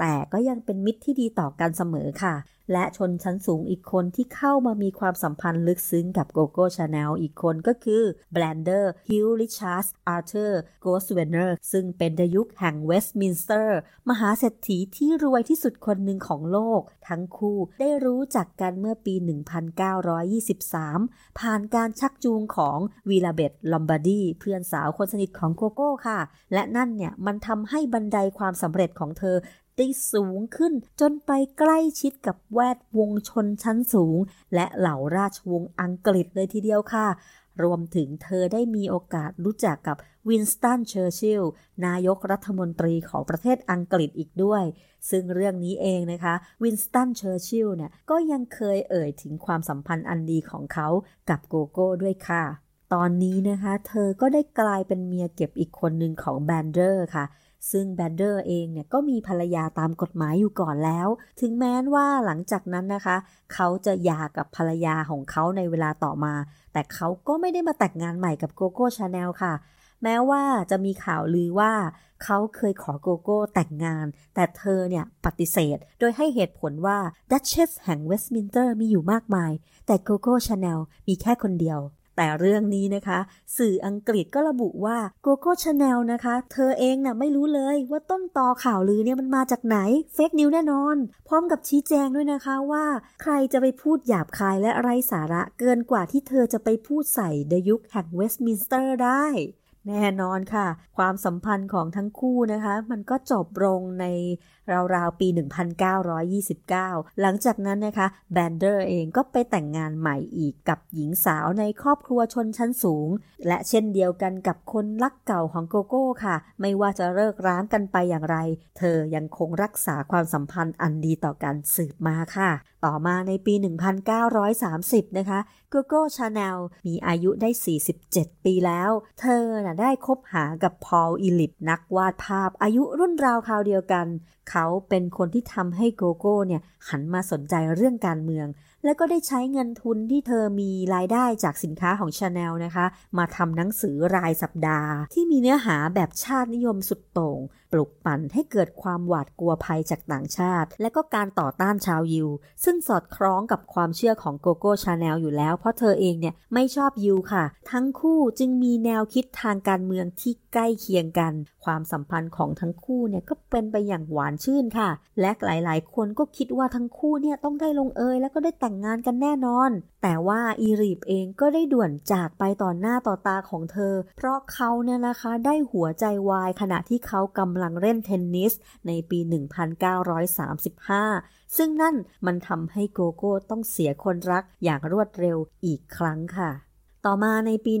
แต่ก็ยังเป็นมิตรที่ดีต่อกันเสมอค่ะ และชนชั้นสูงอีกคนที่เข้ามามีความสัมพันธ์ลึกซึ้งกับโกโก้ชาแนลอีกคนก็คือเบนดอร์ฮิวจ์ริชาร์ดอาร์เธอร์โกรฟเวเนอร์ซึ่งเป็นดยุคแห่งเวสต์มินสเตอร์ มหาเศรษฐีที่รวยที่สุดคนหนึ่งของโลก ทั้งคู่ได้รู้จักกันเมื่อปี 1923 ผ่านการชักจูงของวีราเบตลอมบาร์ดี เพื่อนสาวคนสนิทของโกโก้ค่ะ และนั่นเนี่ยมันทำให้บันไดความสำเร็จของเธอได้สูงขึ้นจนไปใกล้ชิดกับแวดวงชนชั้นสูง และเหล่าราชวงศ์อังกฤษเลยทีเดียวค่ะ รวมถึงเธอได้มีโอกาสรู้จักกับวินสตันเชอร์ชิลนายกรัฐมนตรีของประเทศอังกฤษอีกด้วย ซึ่งเรื่องนี้เองนะคะวินสตันเชอร์ชิลเนี่ยก็ยังเคยเอ่ยถึงความสัมพันธ์อันดีของเขากับโกโก้ด้วยค่ะ ตอนนี้นะคะ เธอก็ได้กลายเป็นเมียเก็บอีกคนหนึ่งของเบนดอร์ค่ะ ซึ่งเบนดอร์เองเนี่ยก็มีภรรยาตามกฎหมายอยู่ก่อนแล้ว ถึงแม้ว่าหลังจากนั้นนะคะ เขาจะหย่ากับภรรยาของเขาในเวลาต่อมา แต่เขาก็ไม่ได้มาแต่งงานใหม่กับโกโก้ชาแนลค่ะแม้ว่าจะมีข่าวลือว่าเขาเคยขอโกโก้แต่งงาน แต่เธอเนี่ยปฏิเสธ โดยให้เหตุผลว่าดัชเชสแห่งเวสต์มินสเตอร์มีอยู่มากมาย แต่โกโก้ชาแนลมีแค่คนเดียว แต่เรื่องนี้นะคะ สื่ออังกฤษก็ระบุว่าโกโก้ชาแนลนะคะ เธอเองน่ะไม่รู้เลยว่าต้นตอข่าวลือเนี่ยมันมาจากไหน fake news แน่นอน พร้อมกับชี้แจงด้วยนะคะว่า ใครจะไปพูดหยาบคายและไร้สาระเกินกว่าที่เธอจะไปพูดใส่ดยุคแห่งเวสต์มินสเตอร์ได้แน่นอนค่ะ ความสัมพันธ์ของทั้งคู่นะคะ มันก็จบลงในราวๆ ปี 1929 หลังจากนั้นนะคะแบนเดอร์เองก็ไปแต่งงานใหม่อีกกับหญิงสาวในครอบครัวชนชั้นสูง และเช่นเดียวกันกับคนรักเก่าของโกโก้ค่ะ ไม่ว่าจะเลิกร้างกันไปอย่างไร เธอยังคงรักษาความสัมพันธ์อันดีต่อกันสืบมาค่ะ ต่อมาในปี 1930 นะคะโกโก้ชาแนลมีอายุได้ 47 ปีแล้ว เธอนะได้คบหากับพอลอิริบนักวาดภาพอายุรุ่นราวคราวเดียวกันเขาเป็นคนที่ทำให้โกโก้เนี่ยหันมาสนใจเรื่องการเมือง และก็ได้ใช้เงินทุนที่เธอมีรายได้จากสินค้าของชาแนลนะคะ มาทำหนังสือรายสัปดาห์ ที่มีเนื้อหาแบบชาตินิยมสุดโต่ง ปลุกปั่นให้เกิดความหวาดกลัวภัยจากต่างชาติ และก็การต่อต้านชาวยิว ซึ่งสอดคล้องกับความเชื่อของโกโก้ชาแนลอยู่แล้ว เพราะเธอเองเนี่ยไม่ชอบยิวค่ะ ทั้งคู่จึงมีแนวคิดทางการเมืองที่ใกล้เคียงกัน ความสัมพันธ์ของทั้งคู่เนี่ยก็เป็นไปอย่างหวานชื่นค่ะ และหลายๆ คนก็คิดว่าทั้งคู่เนี่ยต้องได้ลงเอย แล้วก็ได้แต่งงานกันแน่นอน แต่ว่าอีรีบเองก็ได้ด่วนจากไปต่อหน้าต่อตาของเธอ เพราะเขาเนี่ยนะคะได้หัวใจวายขณะที่เขากำลังเล่นเทนนิสในปี 1935 ซึ่งนั่นมันทำให้โกโก้ต้องเสียคนรักอย่างรวดเร็วอีกครั้งค่ะ ต่อมาในปี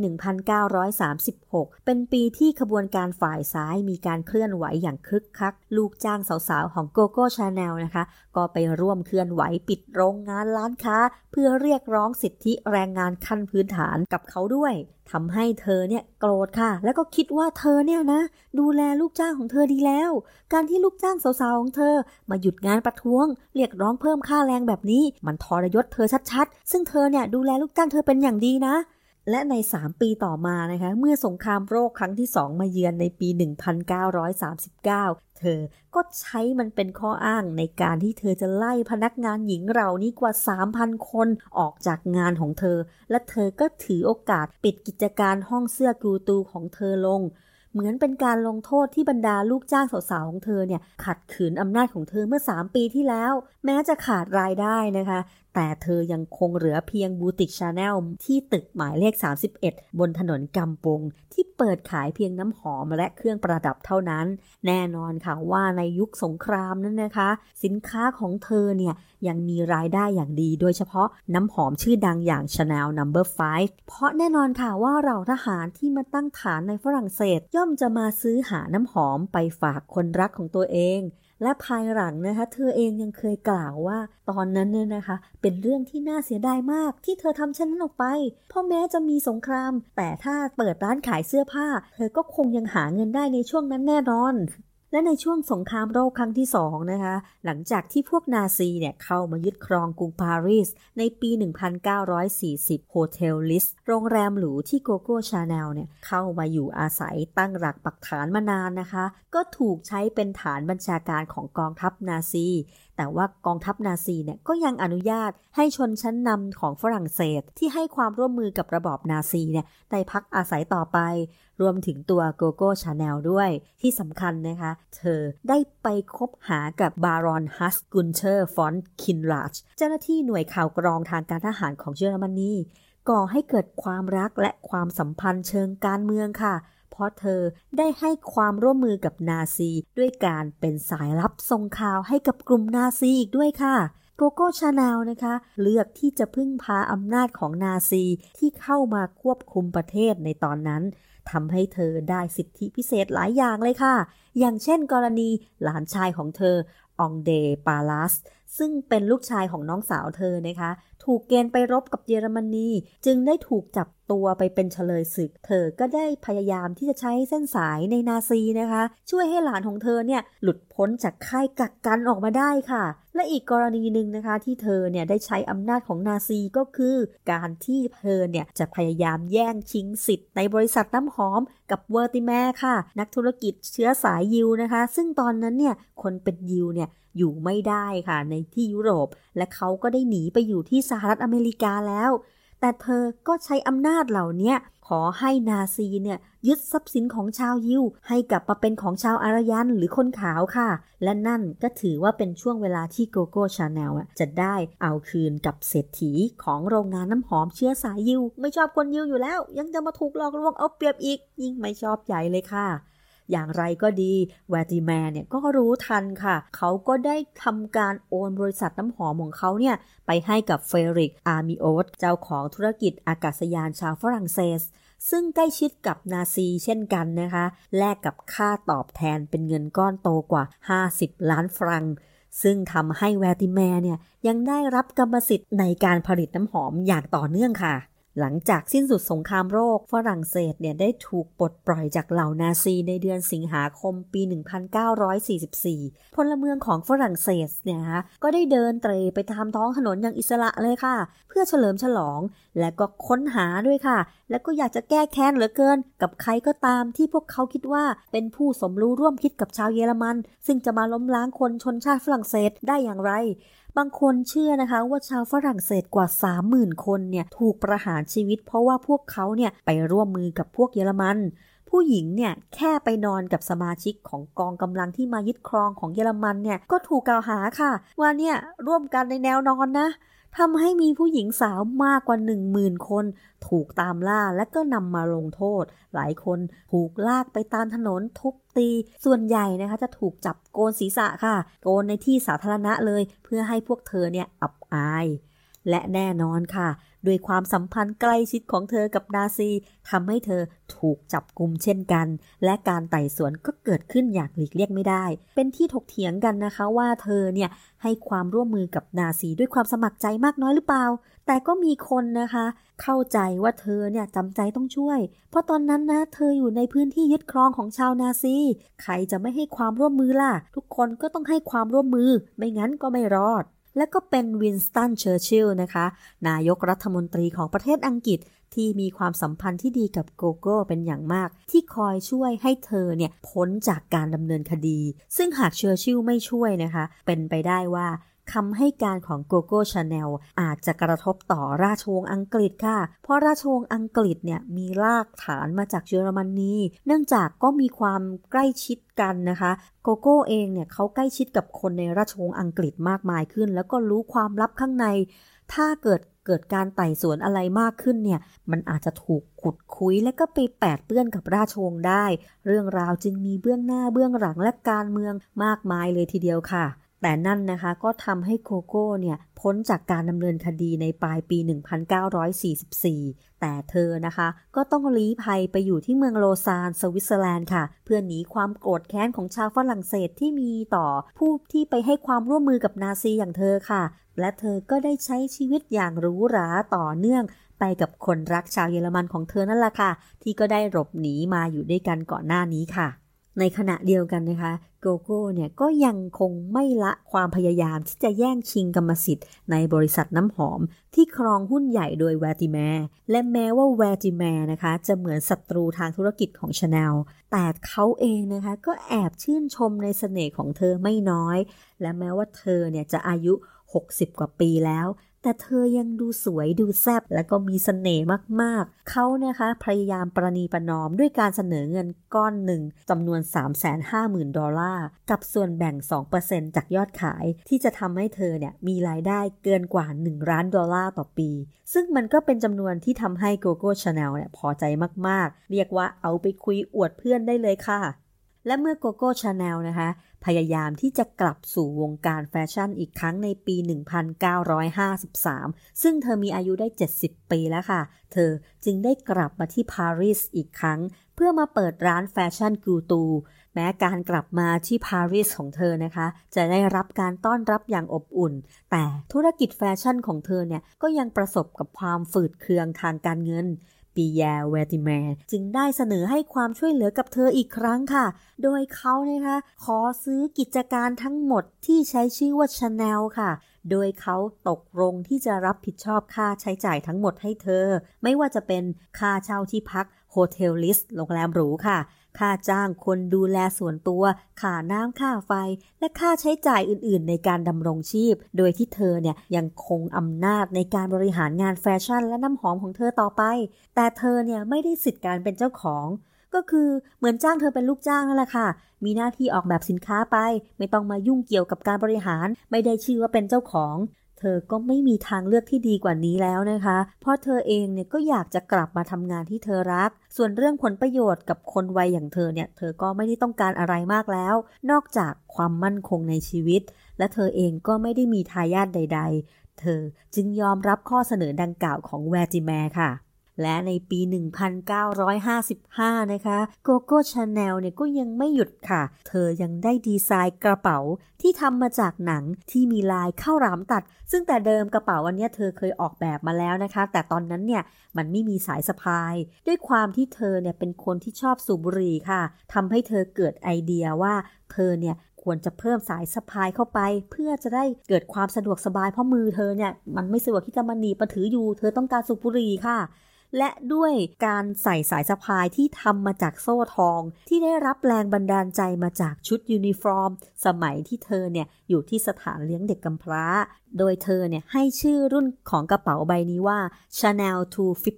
1936 เป็นปีที่ขบวนการฝ่ายซ้ายมีการเคลื่อนไหวอย่างคึกคัก ลูกจ้างสาวๆ ของโกโก้ชาแนลนะคะ ก็ไปร่วมเคลื่อนไหวปิดโรงงานร้านค้า เพื่อเรียกร้องสิทธิแรงงานขั้นพื้นฐานกับเขาด้วยทำให้เธอเนี่ยโกรธค่ะ แล้วก็คิดว่าเธอเนี่ยนะ ดูแลลูกจ้างของเธอดีแล้ว การที่ลูกจ้างสาวๆของเธอ มาหยุดงานประท้วง เรียกร้องเพิ่มค่าแรงแบบนี้ มันทรยศเธอชัดๆ ซึ่งเธอเนี่ยดูแลลูกจ้างเธอเป็นอย่างดีนะ และใน 3 ปีต่อมานะคะ เมื่อสงครามโรคครั้งที่ 2 มาเยือนในปี 1939 เธอก็ใช้มันเป็นข้ออ้างในการที่เธอจะไล่พนักงานหญิงเหล่านี้กว่า 3,000 คนออกจากงานของเธอ และเธอก็ถือโอกาสปิดกิจการห้องเสื้อกูตูของเธอลง เหมือนเป็นการลงโทษที่บรรดาลูกจ้างสาวๆของเธอเนี่ยขัดขืนอำนาจของเธอเมื่อ 3 ปีที่แล้ว แม้จะขาดรายได้นะคะ แต่เธอยังคงเหลือเพียงบูติกชาแนลที่ตึกหมายเลข 31 บนถนนกำปง ที่เปิดขายเพียงน้ำหอมและเครื่องประดับเท่านั้น แน่นอนค่ะว่าในยุคสงครามนั้นนะคะ สินค้าของเธอเนี่ยยังมีรายได้อย่างดี โดยเฉพาะน้ำหอมชื่อดังอย่าง Chanel No. 5 เพราะแน่นอนค่ะว่าเราทหารที่มาตั้งฐานในฝรั่งเศส ย่อมจะมาซื้อหาน้ำหอมไปฝากคนรักของตัวเอง และภายหลังนะคะเธอเองยังเคยกล่าวว่า ตอนนั้นเนี่ยนะคะ เป็นเรื่องที่น่าเสียดายมากที่เธอทำเช่นนั้นออกไป เพราะแม้จะมีสงคราม แต่ถ้าเปิดร้านขายเสื้อผ้า เธอก็คงยังหาเงินได้ในช่วงนั้นแน่นอน และในช่วงสงครามโลกครั้งที่สองนะคะ หลังจากที่พวกนาซีเนี่ยเข้ามายึดครองกรุงปารีส ในปี 1940 Hotel Ritz โรงแรมหรูที่โกโก้ชาแนลเนี่ยเข้ามาอยู่อาศัยตั้งหลักปักฐานมานานนะคะ ก็ถูกใช้เป็นฐานบัญชาการของกองทัพนาซีแต่ว่ากองทัพนาซีเนี่ยก็ยังอนุญาตให้ชนชั้นนำของฝรั่งเศสที่ให้ความร่วมมือกับระบอบนาซีเนี่ยได้พักอาศัยต่อไป รวมถึงตัวโกโก้ชาแนลด้วย ที่สำคัญนะคะ เธอได้ไปคบหากับบารอนฮันส์ กุนเธอร์ฟอน ดิงค์ลาจ เจ้าหน้าที่หน่วยข่าวกรองทางการทหารของเยอรมนีก่อให้เกิดความรักและความสัมพันธ์เชิงการเมืองค่ะ เพราะเธอได้ให้ความร่วมมือกับนาซีด้วยการเป็นสายลับส่งข่าวให้กับกลุ่มนาซีอีกด้วยค่ะโกโก้ชาแนลนะคะ เลือกที่จะพึ่งพาอำนาจของนาซีที่เข้ามาควบคุมประเทศในตอนนั้นทำให้เธอได้สิทธิพิเศษหลายอย่างเลยค่ะ อย่างเช่นกรณีหลานชายของเธออองเดร ปาลาส ซึ่งเป็นลูกชายของน้องสาวเธอนะคะ ถูกเกณฑ์ไปรบกับเยอรมนีจึงได้ถูกจับตัวไปเป็นเฉลยศึก เธอก็ได้พยายามที่จะใช้เส้นสายในนาซีนะคะ ช่วยให้หลานของเธอเนี่ยหลุดพ้นจากค่ายกักกันออกมาได้ค่ะ และอีกกรณีหนึ่งนะคะที่เธอเนี่ยได้ใช้อำนาจของนาซีก็คือ การที่เธอเนี่ยจะพยายามแย่งชิงสิทธิ์ในบริษัทน้ำหอมกับเวอร์ติแมค่ะ นักธุรกิจเชื้อสายยิวนะคะ ซึ่งตอนนั้นเนี่ยคนเป็นยิวเนี่ย อยู่ไม่ได้ค่ะในที่ยุโรป และเขาก็ได้หนีไปอยู่ที่สหรัฐอเมริกาแล้ว แต่เธอก็ใช้อำนาจเหล่านี้ขอให้นาซีเนี่ยยึดทรัพย์สินของชาวยิว ให้กลับมาเป็นของชาวอารยันหรือคนขาวค่ะ และนั่นก็ถือว่าเป็นช่วงเวลาที่โกโก้ชาแนลจะได้เอาคืนกับเศรษฐีของโรงงานน้ำหอมเชื้อสายยิว ไม่ชอบคนยิวอยู่แล้ว ยังจะมาถูกหลอกลวงเอาเปรียบอีก ยิ่งไม่ชอบใหญ่เลยค่ะ อย่างไรก็ดีแวร์ติแมร์เนี่ยก็รู้ทันค่ะ เขาก็ได้ทำการโอนบริษัทน้ำหอมของเขาเนี่ย ไปให้กับเฟลิกซ์ อามิโอต์ เจ้าของธุรกิจอากาศยานชาวฝรั่งเศส ซึ่งใกล้ชิดกับนาซีเช่นกันนะคะ แลกกับค่าตอบแทนเป็นเงินก้อนโตกว่า 50 ล้านฟรังก์ ซึ่งทำให้แวร์ติแมร์เนี่ยยังได้รับกรรมสิทธิ์ในการผลิตน้ำหอมอย่างต่อเนื่องค่ะ หลังจากสิ้นสุดสงครามโลกฝรั่งเศสเนี่ยได้ถูกปลดปล่อยจากเหล่านาซีในเดือนสิงหาคมปี 1944 พลเมืองของฝรั่งเศสเนี่ยนะก็ได้เดินเตรไปตามท้องถนนอย่างอิสระเลยค่ะ เพื่อเฉลิมฉลอง และก็ค้นหาด้วยค่ะ และก็อยากจะแก้แค้นเหลือเกิน กับใครก็ตามที่พวกเขาคิดว่าเป็นผู้สมรู้ร่วมคิดกับชาวเยอรมัน ซึ่งจะมาล้มล้างคนชนชาติฝรั่งเศสได้อย่างไร บางคนเชื่อนะคะว่าชาวฝรั่งเศสกว่า 30,000 คนเนี่ยถูกประหารชีวิต เพราะว่าพวกเขาเนี่ยไปร่วมมือกับพวกเยอรมัน ผู้หญิงเนี่ยแค่ไปนอนกับสมาชิกของกองกำลังที่มายึดครองของเยอรมันเนี่ยก็ถูกกล่าวหาค่ะ ว่าเนี่ยร่วมกันในแนวนอนนะทำให้มีผู้หญิงสาวมากกว่า 1 0,000 คน ถูกตามล่าและก็นำมาลงโทษ หลายคนถูกลากไปตามถนนทุบ ตี ส่วนใหญ่นะคะจะถูกจับโกนศีรษะค่ะ โกนในที่สาธารณะเลย เพื่อให้พวกเธอเนี่ยอับอาย และแน่นอนค่ะ ด้วยความสัมพันธ์ใกล้ชิดของเธอกับนาซีทำให้เธอถูกจับกลุมเช่นกัน และการไต่สวนก็เกิดขึ้นอย่างหลีกเลี่ยงไม่ได้ เป็นที่ถกเถียงกันนะคะว่าเธอเนี่ยให้ความร่วมมือกับนาซีด้วยความสมัครใจมากน้อยหรือเปล่า แต่ก็มีคนนะคะ เข้าใจว่าเธอเนี่ยจำใจต้องช่วย เพราะตอนนั้นนะ เธออยู่ในพื้นที่ยึดครองของชาวนาซีใครจะไม่ให้ความร่วมมือล่ะ ทุกคนก็ต้องให้ความร่วมมือ ไม่งั้นก็ไม่รอด และก็เป็นวินสตันเชอร์ชิลนะคะ นายกรัฐมนตรีของประเทศอังกฤษที่มีความสัมพันธ์ที่ดีกับโกโก้เป็นอย่างมาก ที่คอยช่วยให้เธอเนี่ยพ้นจากการดำเนินคดี ซึ่งหากเชอร์ชิลไม่ช่วยนะคะ เป็นไปได้ว่า คำให้การของโกโก้ชาแนลอาจจะกระทบต่อราชวงศ์อังกฤษค่ะ เพราะราชวงศ์อังกฤษเนี่ยมีรากฐานมาจากเยอรมนี เนื่องจากก็มีความใกล้ชิดกันนะคะโกโก้เองเนี่ยเขาใกล้ชิดกับคนในราชวงศ์อังกฤษมากมายขึ้น แล้วก็รู้ความลับข้างใน ถ้าเกิดเกิดการไต่สวนอะไรมากขึ้นเนี่ย มันอาจจะถูกขุดคุยและก็ไปแปดเปื้อนกับราชวงศ์ได้ เรื่องราวจึงมีเบื้องหน้าเบื้องหลังและการเมืองมากมายเลยทีเดียวค่ะ แต่นั่นนะคะก็ทำให้โคโก้เนี่ยพ้นจากการดำเนินคดีในปลายปี 1944 แต่เธอนะคะ ก็ต้องลี้ภัยไปอยู่ที่เมืองโลซานสวิตเซอร์แลนด์ค่ะ เพื่อหนีความโกรธแค้นของชาวฝรั่งเศสที่มีต่อผู้ที่ไปให้ความร่วมมือกับนาซีอย่างเธอค่ะ และเธอก็ได้ใช้ชีวิตอย่างหรูหราต่อเนื่องไปกับคนรักชาวเยอรมันของเธอนั่นแหละค่ะ ที่ก็ได้หลบหนีมาอยู่ด้วยกันก่อนหน้านี้ค่ะ ในขณะเดียวกันนะคะโกโก้เนี่ยก็ยังคงไม่ละความพยายามที่จะแย่งชิงกรรมสิทธิ์ในบริษัทน้ำหอม ที่ครองหุ้นใหญ่โดยแวร์ติแมร์และแม้ว่าแวร์ติแมร์นะคะ จะเหมือนศัตรูทางธุรกิจของชาแนลแต่เขาเองนะคะก็แอบชื่นชมในเสน่ห์ของเธอไม่น้อย และแม้ว่าเธอเนี่ยจะอายุ 60 กว่าปีแล้ว แต่เธอยังดูสวยดูแซ่บและก็มีเสน่ห์มากๆ เขานะคะพยายามประนีประนอมด้วยการเสนอเงินก้อนหนึ่งจำนวน 350,000 ดอลลาร์กับส่วนแบ่ง 2%จากยอดขาย ที่จะทำให้เธอเนี่ยมีรายได้เกินกว่า 1 ล้านดอลลาร์ต่อปี ซึ่งมันก็เป็นจำนวนที่ทำให้ Gogo Chanel เนี่ยพอใจมากๆ เรียกว่าเอาไปคุยอวดเพื่อนได้เลยค่ะ และเมื่อ Gogo Chanel นะคะพยายามที่จะกลับสู่วงการแฟชั่นอีกครั้งในปี 1953 ซึ่งเธอมีอายุได้ 70 ปีแล้วค่ะ เธอจึงได้กลับมาที่ปารีสอีกครั้ง เพื่อมาเปิดร้านแฟชั่นกูตู แม้การกลับมาที่ปารีสของเธอนะคะ จะได้รับการต้อนรับอย่างอบอุ่น แต่ธุรกิจแฟชั่นของเธอเนี่ยก็ยังประสบกับความฝืดเคืองทางการเงิน ปิแอร์ แวร์ติแมร์จึงได้เสนอให้ความช่วยเหลือกับเธออีกครั้งค่ะ โดยเขานะคะขอซื้อกิจการทั้งหมดที่ใช้ชื่อว่าชาแนลค่ะ โดยเขาตกลงที่จะรับผิดชอบค่าใช้จ่ายทั้งหมดให้เธอ ไม่ว่าจะเป็นค่าเช่าที่พัก Hotel Ritz โรงแรมหรูค่ะ ค่าจ้างคนดูแลส่วนตัว ค่าน้ำค่าไฟ และค่าใช้จ่ายอื่น ๆ ในการดำรงชีพ โดยที่เธอเนี่ยยังคงอำนาจในการบริหารงานแฟชั่น และน้ำหอมของเธอต่อไป แต่เธอเนี่ยไม่ได้สิทธิ์การเป็นเจ้าของก็คือเหมือนจ้างเธอเป็นลูกจ้างนั่นแหละค่ะ มีหน้าที่ออกแบบสินค้าไป ไม่ต้องมายุ่งเกี่ยวกับการบริหาร ไม่ได้ชื่อว่าเป็นเจ้าของ เธอก็ไม่มีทางเลือกที่ดีกว่านี้แล้วนะคะ เพราะเธอเองเนี่ยก็อยากจะกลับมาทำงานที่เธอรัก ส่วนเรื่องผลประโยชน์กับคนวัยอย่างเธอเนี่ย เธอก็ไม่ได้ต้องการอะไรมากแล้ว นอกจากความมั่นคงในชีวิต และเธอเองก็ไม่ได้มีทายาทใด ๆ เธอจึงยอมรับข้อเสนอดังกล่าวของ Wertheimer ค่ะ และในปี 1955 นะคะ โกโก้ชาแนลเนี่ยก็ยังไม่หยุดค่ะ เธอยังได้ดีไซน์กระเป๋าที่ทำมาจากหนังที่มีลายข้าวรามตัด ซึ่งแต่เดิมกระเป๋าอันนี้เธอเคยออกแบบมาแล้วนะคะ แต่ตอนนั้นเนี่ยมันไม่มีสายสะพาย ด้วยความที่เธอเนี่ยเป็นคนที่ชอบสูบบุหรี่ค่ะทำให้เธอเกิดไอเดียว่าเธอเนี่ยควรจะเพิ่มสายสะพายเข้าไป เพื่อจะได้เกิดความสะดวกสบายเพราะมือเธอเนี่ยมันไม่สะดวกที่จะมาหนีบมาถืออยู่ เธอต้องการสูบบุหรี่ค่ะ และด้วยการใส่สายสะพายที่ทำมาจากโซ่ทอง ที่ได้รับแรงบันดาลใจมาจากชุดยูนิฟอร์ม สมัยที่เธอเนี่ยอยู่ที่สถานเลี้ยงเด็กกำพร้า โดยเธอเนี่ยให้ชื่อรุ่นของกระเป๋าใบนี้ว่า Chanel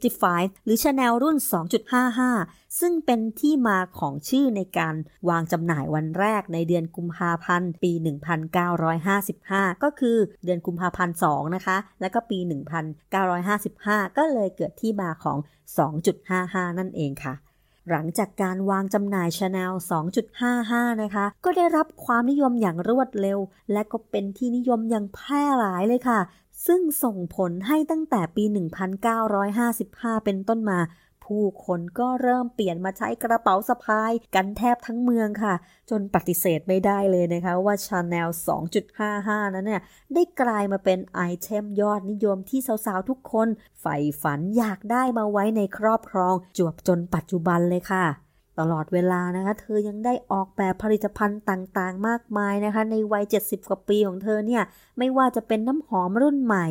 255 หรือ Chanel รุ่น 2.55 ซึ่งเป็นที่มาของชื่อในการวางจำหน่ายวันแรกในเดือนกุมภาพันธ์ ปี 1955 ก็คือเดือนกุมภาพันธ์2นะคะ แล้วก็ปี 1955 ก็เลยเกิดที่มาของ 2.55 นั่นเองค่ะ หลังจากการวางจำหน่ายชาแนล 2.55 นะคะ ก็ได้รับความนิยมอย่างรวดเร็ว และก็เป็นที่นิยมอย่างแพร่หลายเลยค่ะ ซึ่งส่งผลให้ตั้งแต่ปี 1955 เป็นต้นมา ผู้คนก็เริ่มเปลี่ยนมาใช้กระเป๋าสะพายกันแทบทั้งเมืองค่ะ จนปฏิเสธไม่ได้เลยนะคะว่าชาแนล2.55 นั้นเนี่ยได้กลายมาเป็นไอเทมยอดนิยมที่สาวๆ ทุกคนใฝ่ฝันอยากได้มาไว้ในครอบครอง จวบจนปัจจุบันเลยค่ะตลอดเวลานะคะ เธอยังได้ออกแบบผลิตภัณฑ์ต่างๆ มากมายนะคะ ในวัย 70 กว่าปีของเธอเนี่ย ไม่ว่าจะเป็นน้ำหอมรุ่นใหม่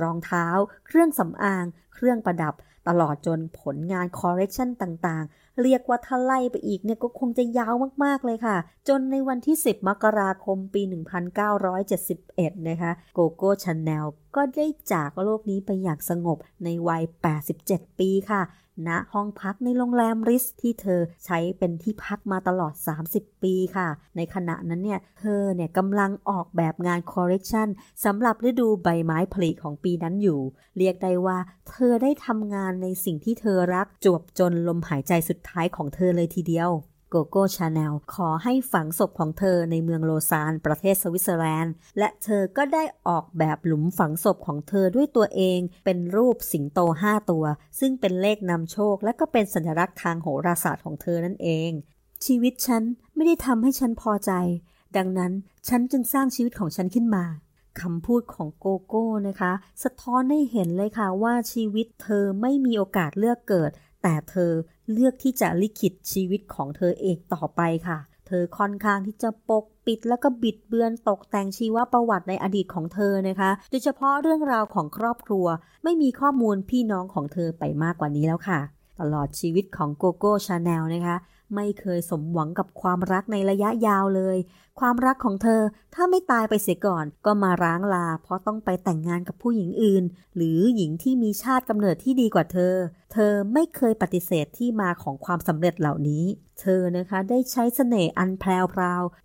รองเท้า เครื่องสำอาง เครื่องประดับ ตลอดจนผลงานคอร์เรคชันต่างๆ เรียกว่าถ้าไล่ไปอีกเนี่ยก็คงจะยาวมากๆเลยค่ะ จนในวันที่ 10 มกราคมปี 1971 นะคะโกโก้ชาแนล ก็ได้จากโลกนี้ไปอย่างสงบในวัย 87 ปีค่ะณห้องพักในโรงแรม Ritz ที่เธอใช้เป็นที่พักมาตลอด 30 ปีค่ะ ในขณะนั้นเนี่ย เธอเนี่ยกำลังออกแบบงานคอร์เรคชันสำหรับฤดูใบไม้ผลิของปีนั้นอยู่ เรียกได้ว่า เธอได้ทำงานในสิ่งที่เธอรักจวบจนลมหายใจสุดท้ายของเธอเลยทีเดียว โกโก้ชาแนลขอให้ฝังศพของเธอในเมืองโลซานน์ประเทศสวิตเซอร์แลนด์ และเธอก็ได้ออกแบบหลุมฝังศพของเธอด้วยตัวเอง เป็นรูปสิงโตห้าตัว ซึ่งเป็นเลขนำโชค และก็เป็นสัญลักษณ์ทางโหราศาสตร์ของเธอนั่นเอง ชีวิตฉันไม่ได้ทำให้ฉันพอใจ ดังนั้นฉันจึงสร้างชีวิตของฉันขึ้นมาคำพูดของโกโก้นะคะ สะท้อนให้เห็นเลยค่ะว่าชีวิตเธอไม่มีโอกาสเลือกเกิด แต่เธอเลือกที่จะลิขิตชีวิตของเธอเองต่อไปค่ะ เธอค่อนข้างที่จะปกปิดแล้วก็บิดเบือนตกแต่งชีวประวัติในอดีตของเธอนะคะ โดยเฉพาะเรื่องราวของครอบครัว ไม่มีข้อมูลพี่น้องของเธอไปมากกว่านี้แล้วค่ะ ตลอดชีวิตของโกโก้ชาแนลนะคะ ไม่เคยสมหวังกับความรักในระยะยาวเลย ความรักของเธอถ้าไม่ตายไปเสียก่อน ก็มาร้างลา เพราะต้องไปแต่งงานกับผู้หญิงอื่น หรือหญิงที่มีชาติกำเนิดที่ดีกว่าเธอ เธอไม่เคยปฏิเสธที่มาของความสำเร็จเหล่านี้ เธอนะคะได้ใช้เสน่ห์อันแพรว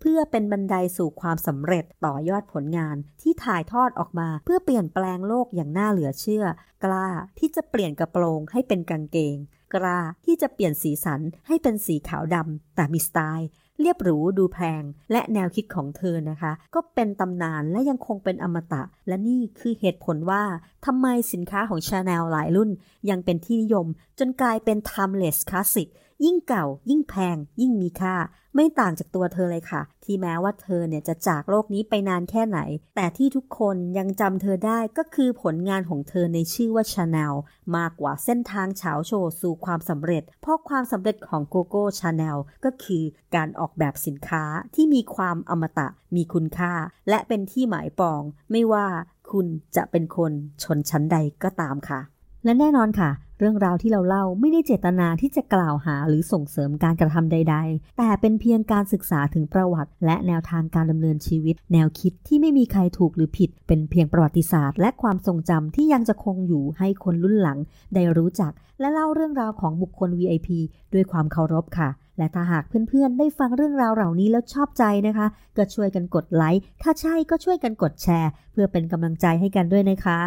เพื่อเป็นบันไดสู่ความสำเร็จต่อยอดผลงานที่ถ่ายทอดออกมาเพื่อเปลี่ยนแปลงโลกอย่างน่าเหลือเชื่อ กล้าที่จะเปลี่ยนกระโปรงให้เป็นกางเกง กล้าที่จะเปลี่ยนสีสันให้เป็นสีขาวดำแต่มีสไตล์เรียบหรูดูแพง และแนวคิดของเธอนะคะ ก็เป็นตำนานและยังคงเป็นอมตะ และนี่คือเหตุผลว่าทำไมสินค้าของชาแนลหลายรุ่น ยังเป็นที่นิยม จนกลายเป็น timeless classic ยิ่งเก่า ยิ่งแพง ยิ่งมีค่า ไม่ต่างจากตัวเธอเลยค่ะ ที่แม้ว่าเธอเนี่ยจะจากโลกนี้ไปนานแค่ไหน แต่ที่ทุกคนยังจำเธอได้ก็คือผลงานของเธอในชื่อว่าชาแนลมากกว่าเส้นทางฉาวโฉ่สู่ความสำเร็จ เพราะความสำเร็จของโกโก้ชาแนลก็คือการออกแบบสินค้าที่มีความอมตะ มีคุณค่า และเป็นที่หมายปอง ไม่ว่าคุณจะเป็นคนชนชั้นใดก็ตามค่ะ และแน่นอนค่ะ เรื่องราวที่เราเล่าไม่ได้เจตนาที่จะกล่าวหาหรือส่งเสริมการกระทำใด ๆ แต่เป็นเพียงการศึกษาถึงประวัติ และแนวทางการดำเนินชีวิต แนวคิดที่ไม่มีใครถูกหรือผิด เป็นเพียงประวัติศาสตร์ และความทรงจำที่ยังจะคงอยู่ให้คนรุ่นหลัง ได้รู้จัก และเล่าเรื่องราวของบุคคล VIP ด้วยความเคารพค่ะ และถ้าหากเพื่อนๆ ได้ฟังเรื่องราวเหล่านี้แล้วชอบใจนะคะ ก็ช่วยกันกดไลค์ ถ้าใช่ก็ช่วยกันกดแชร์ เพื่อเป็นกำลังใจให้กันด้วยนะคะ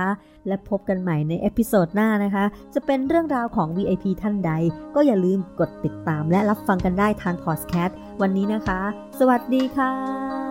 และพบกันใหม่ใน episode หน้านะคะ จะเป็นเรื่องราวของ VIP ท่านใด ก็อย่าลืมกดติดตามและรับฟังกันได้ทางพอดแคสต์วันนี้นะคะ สวัสดีค่ะ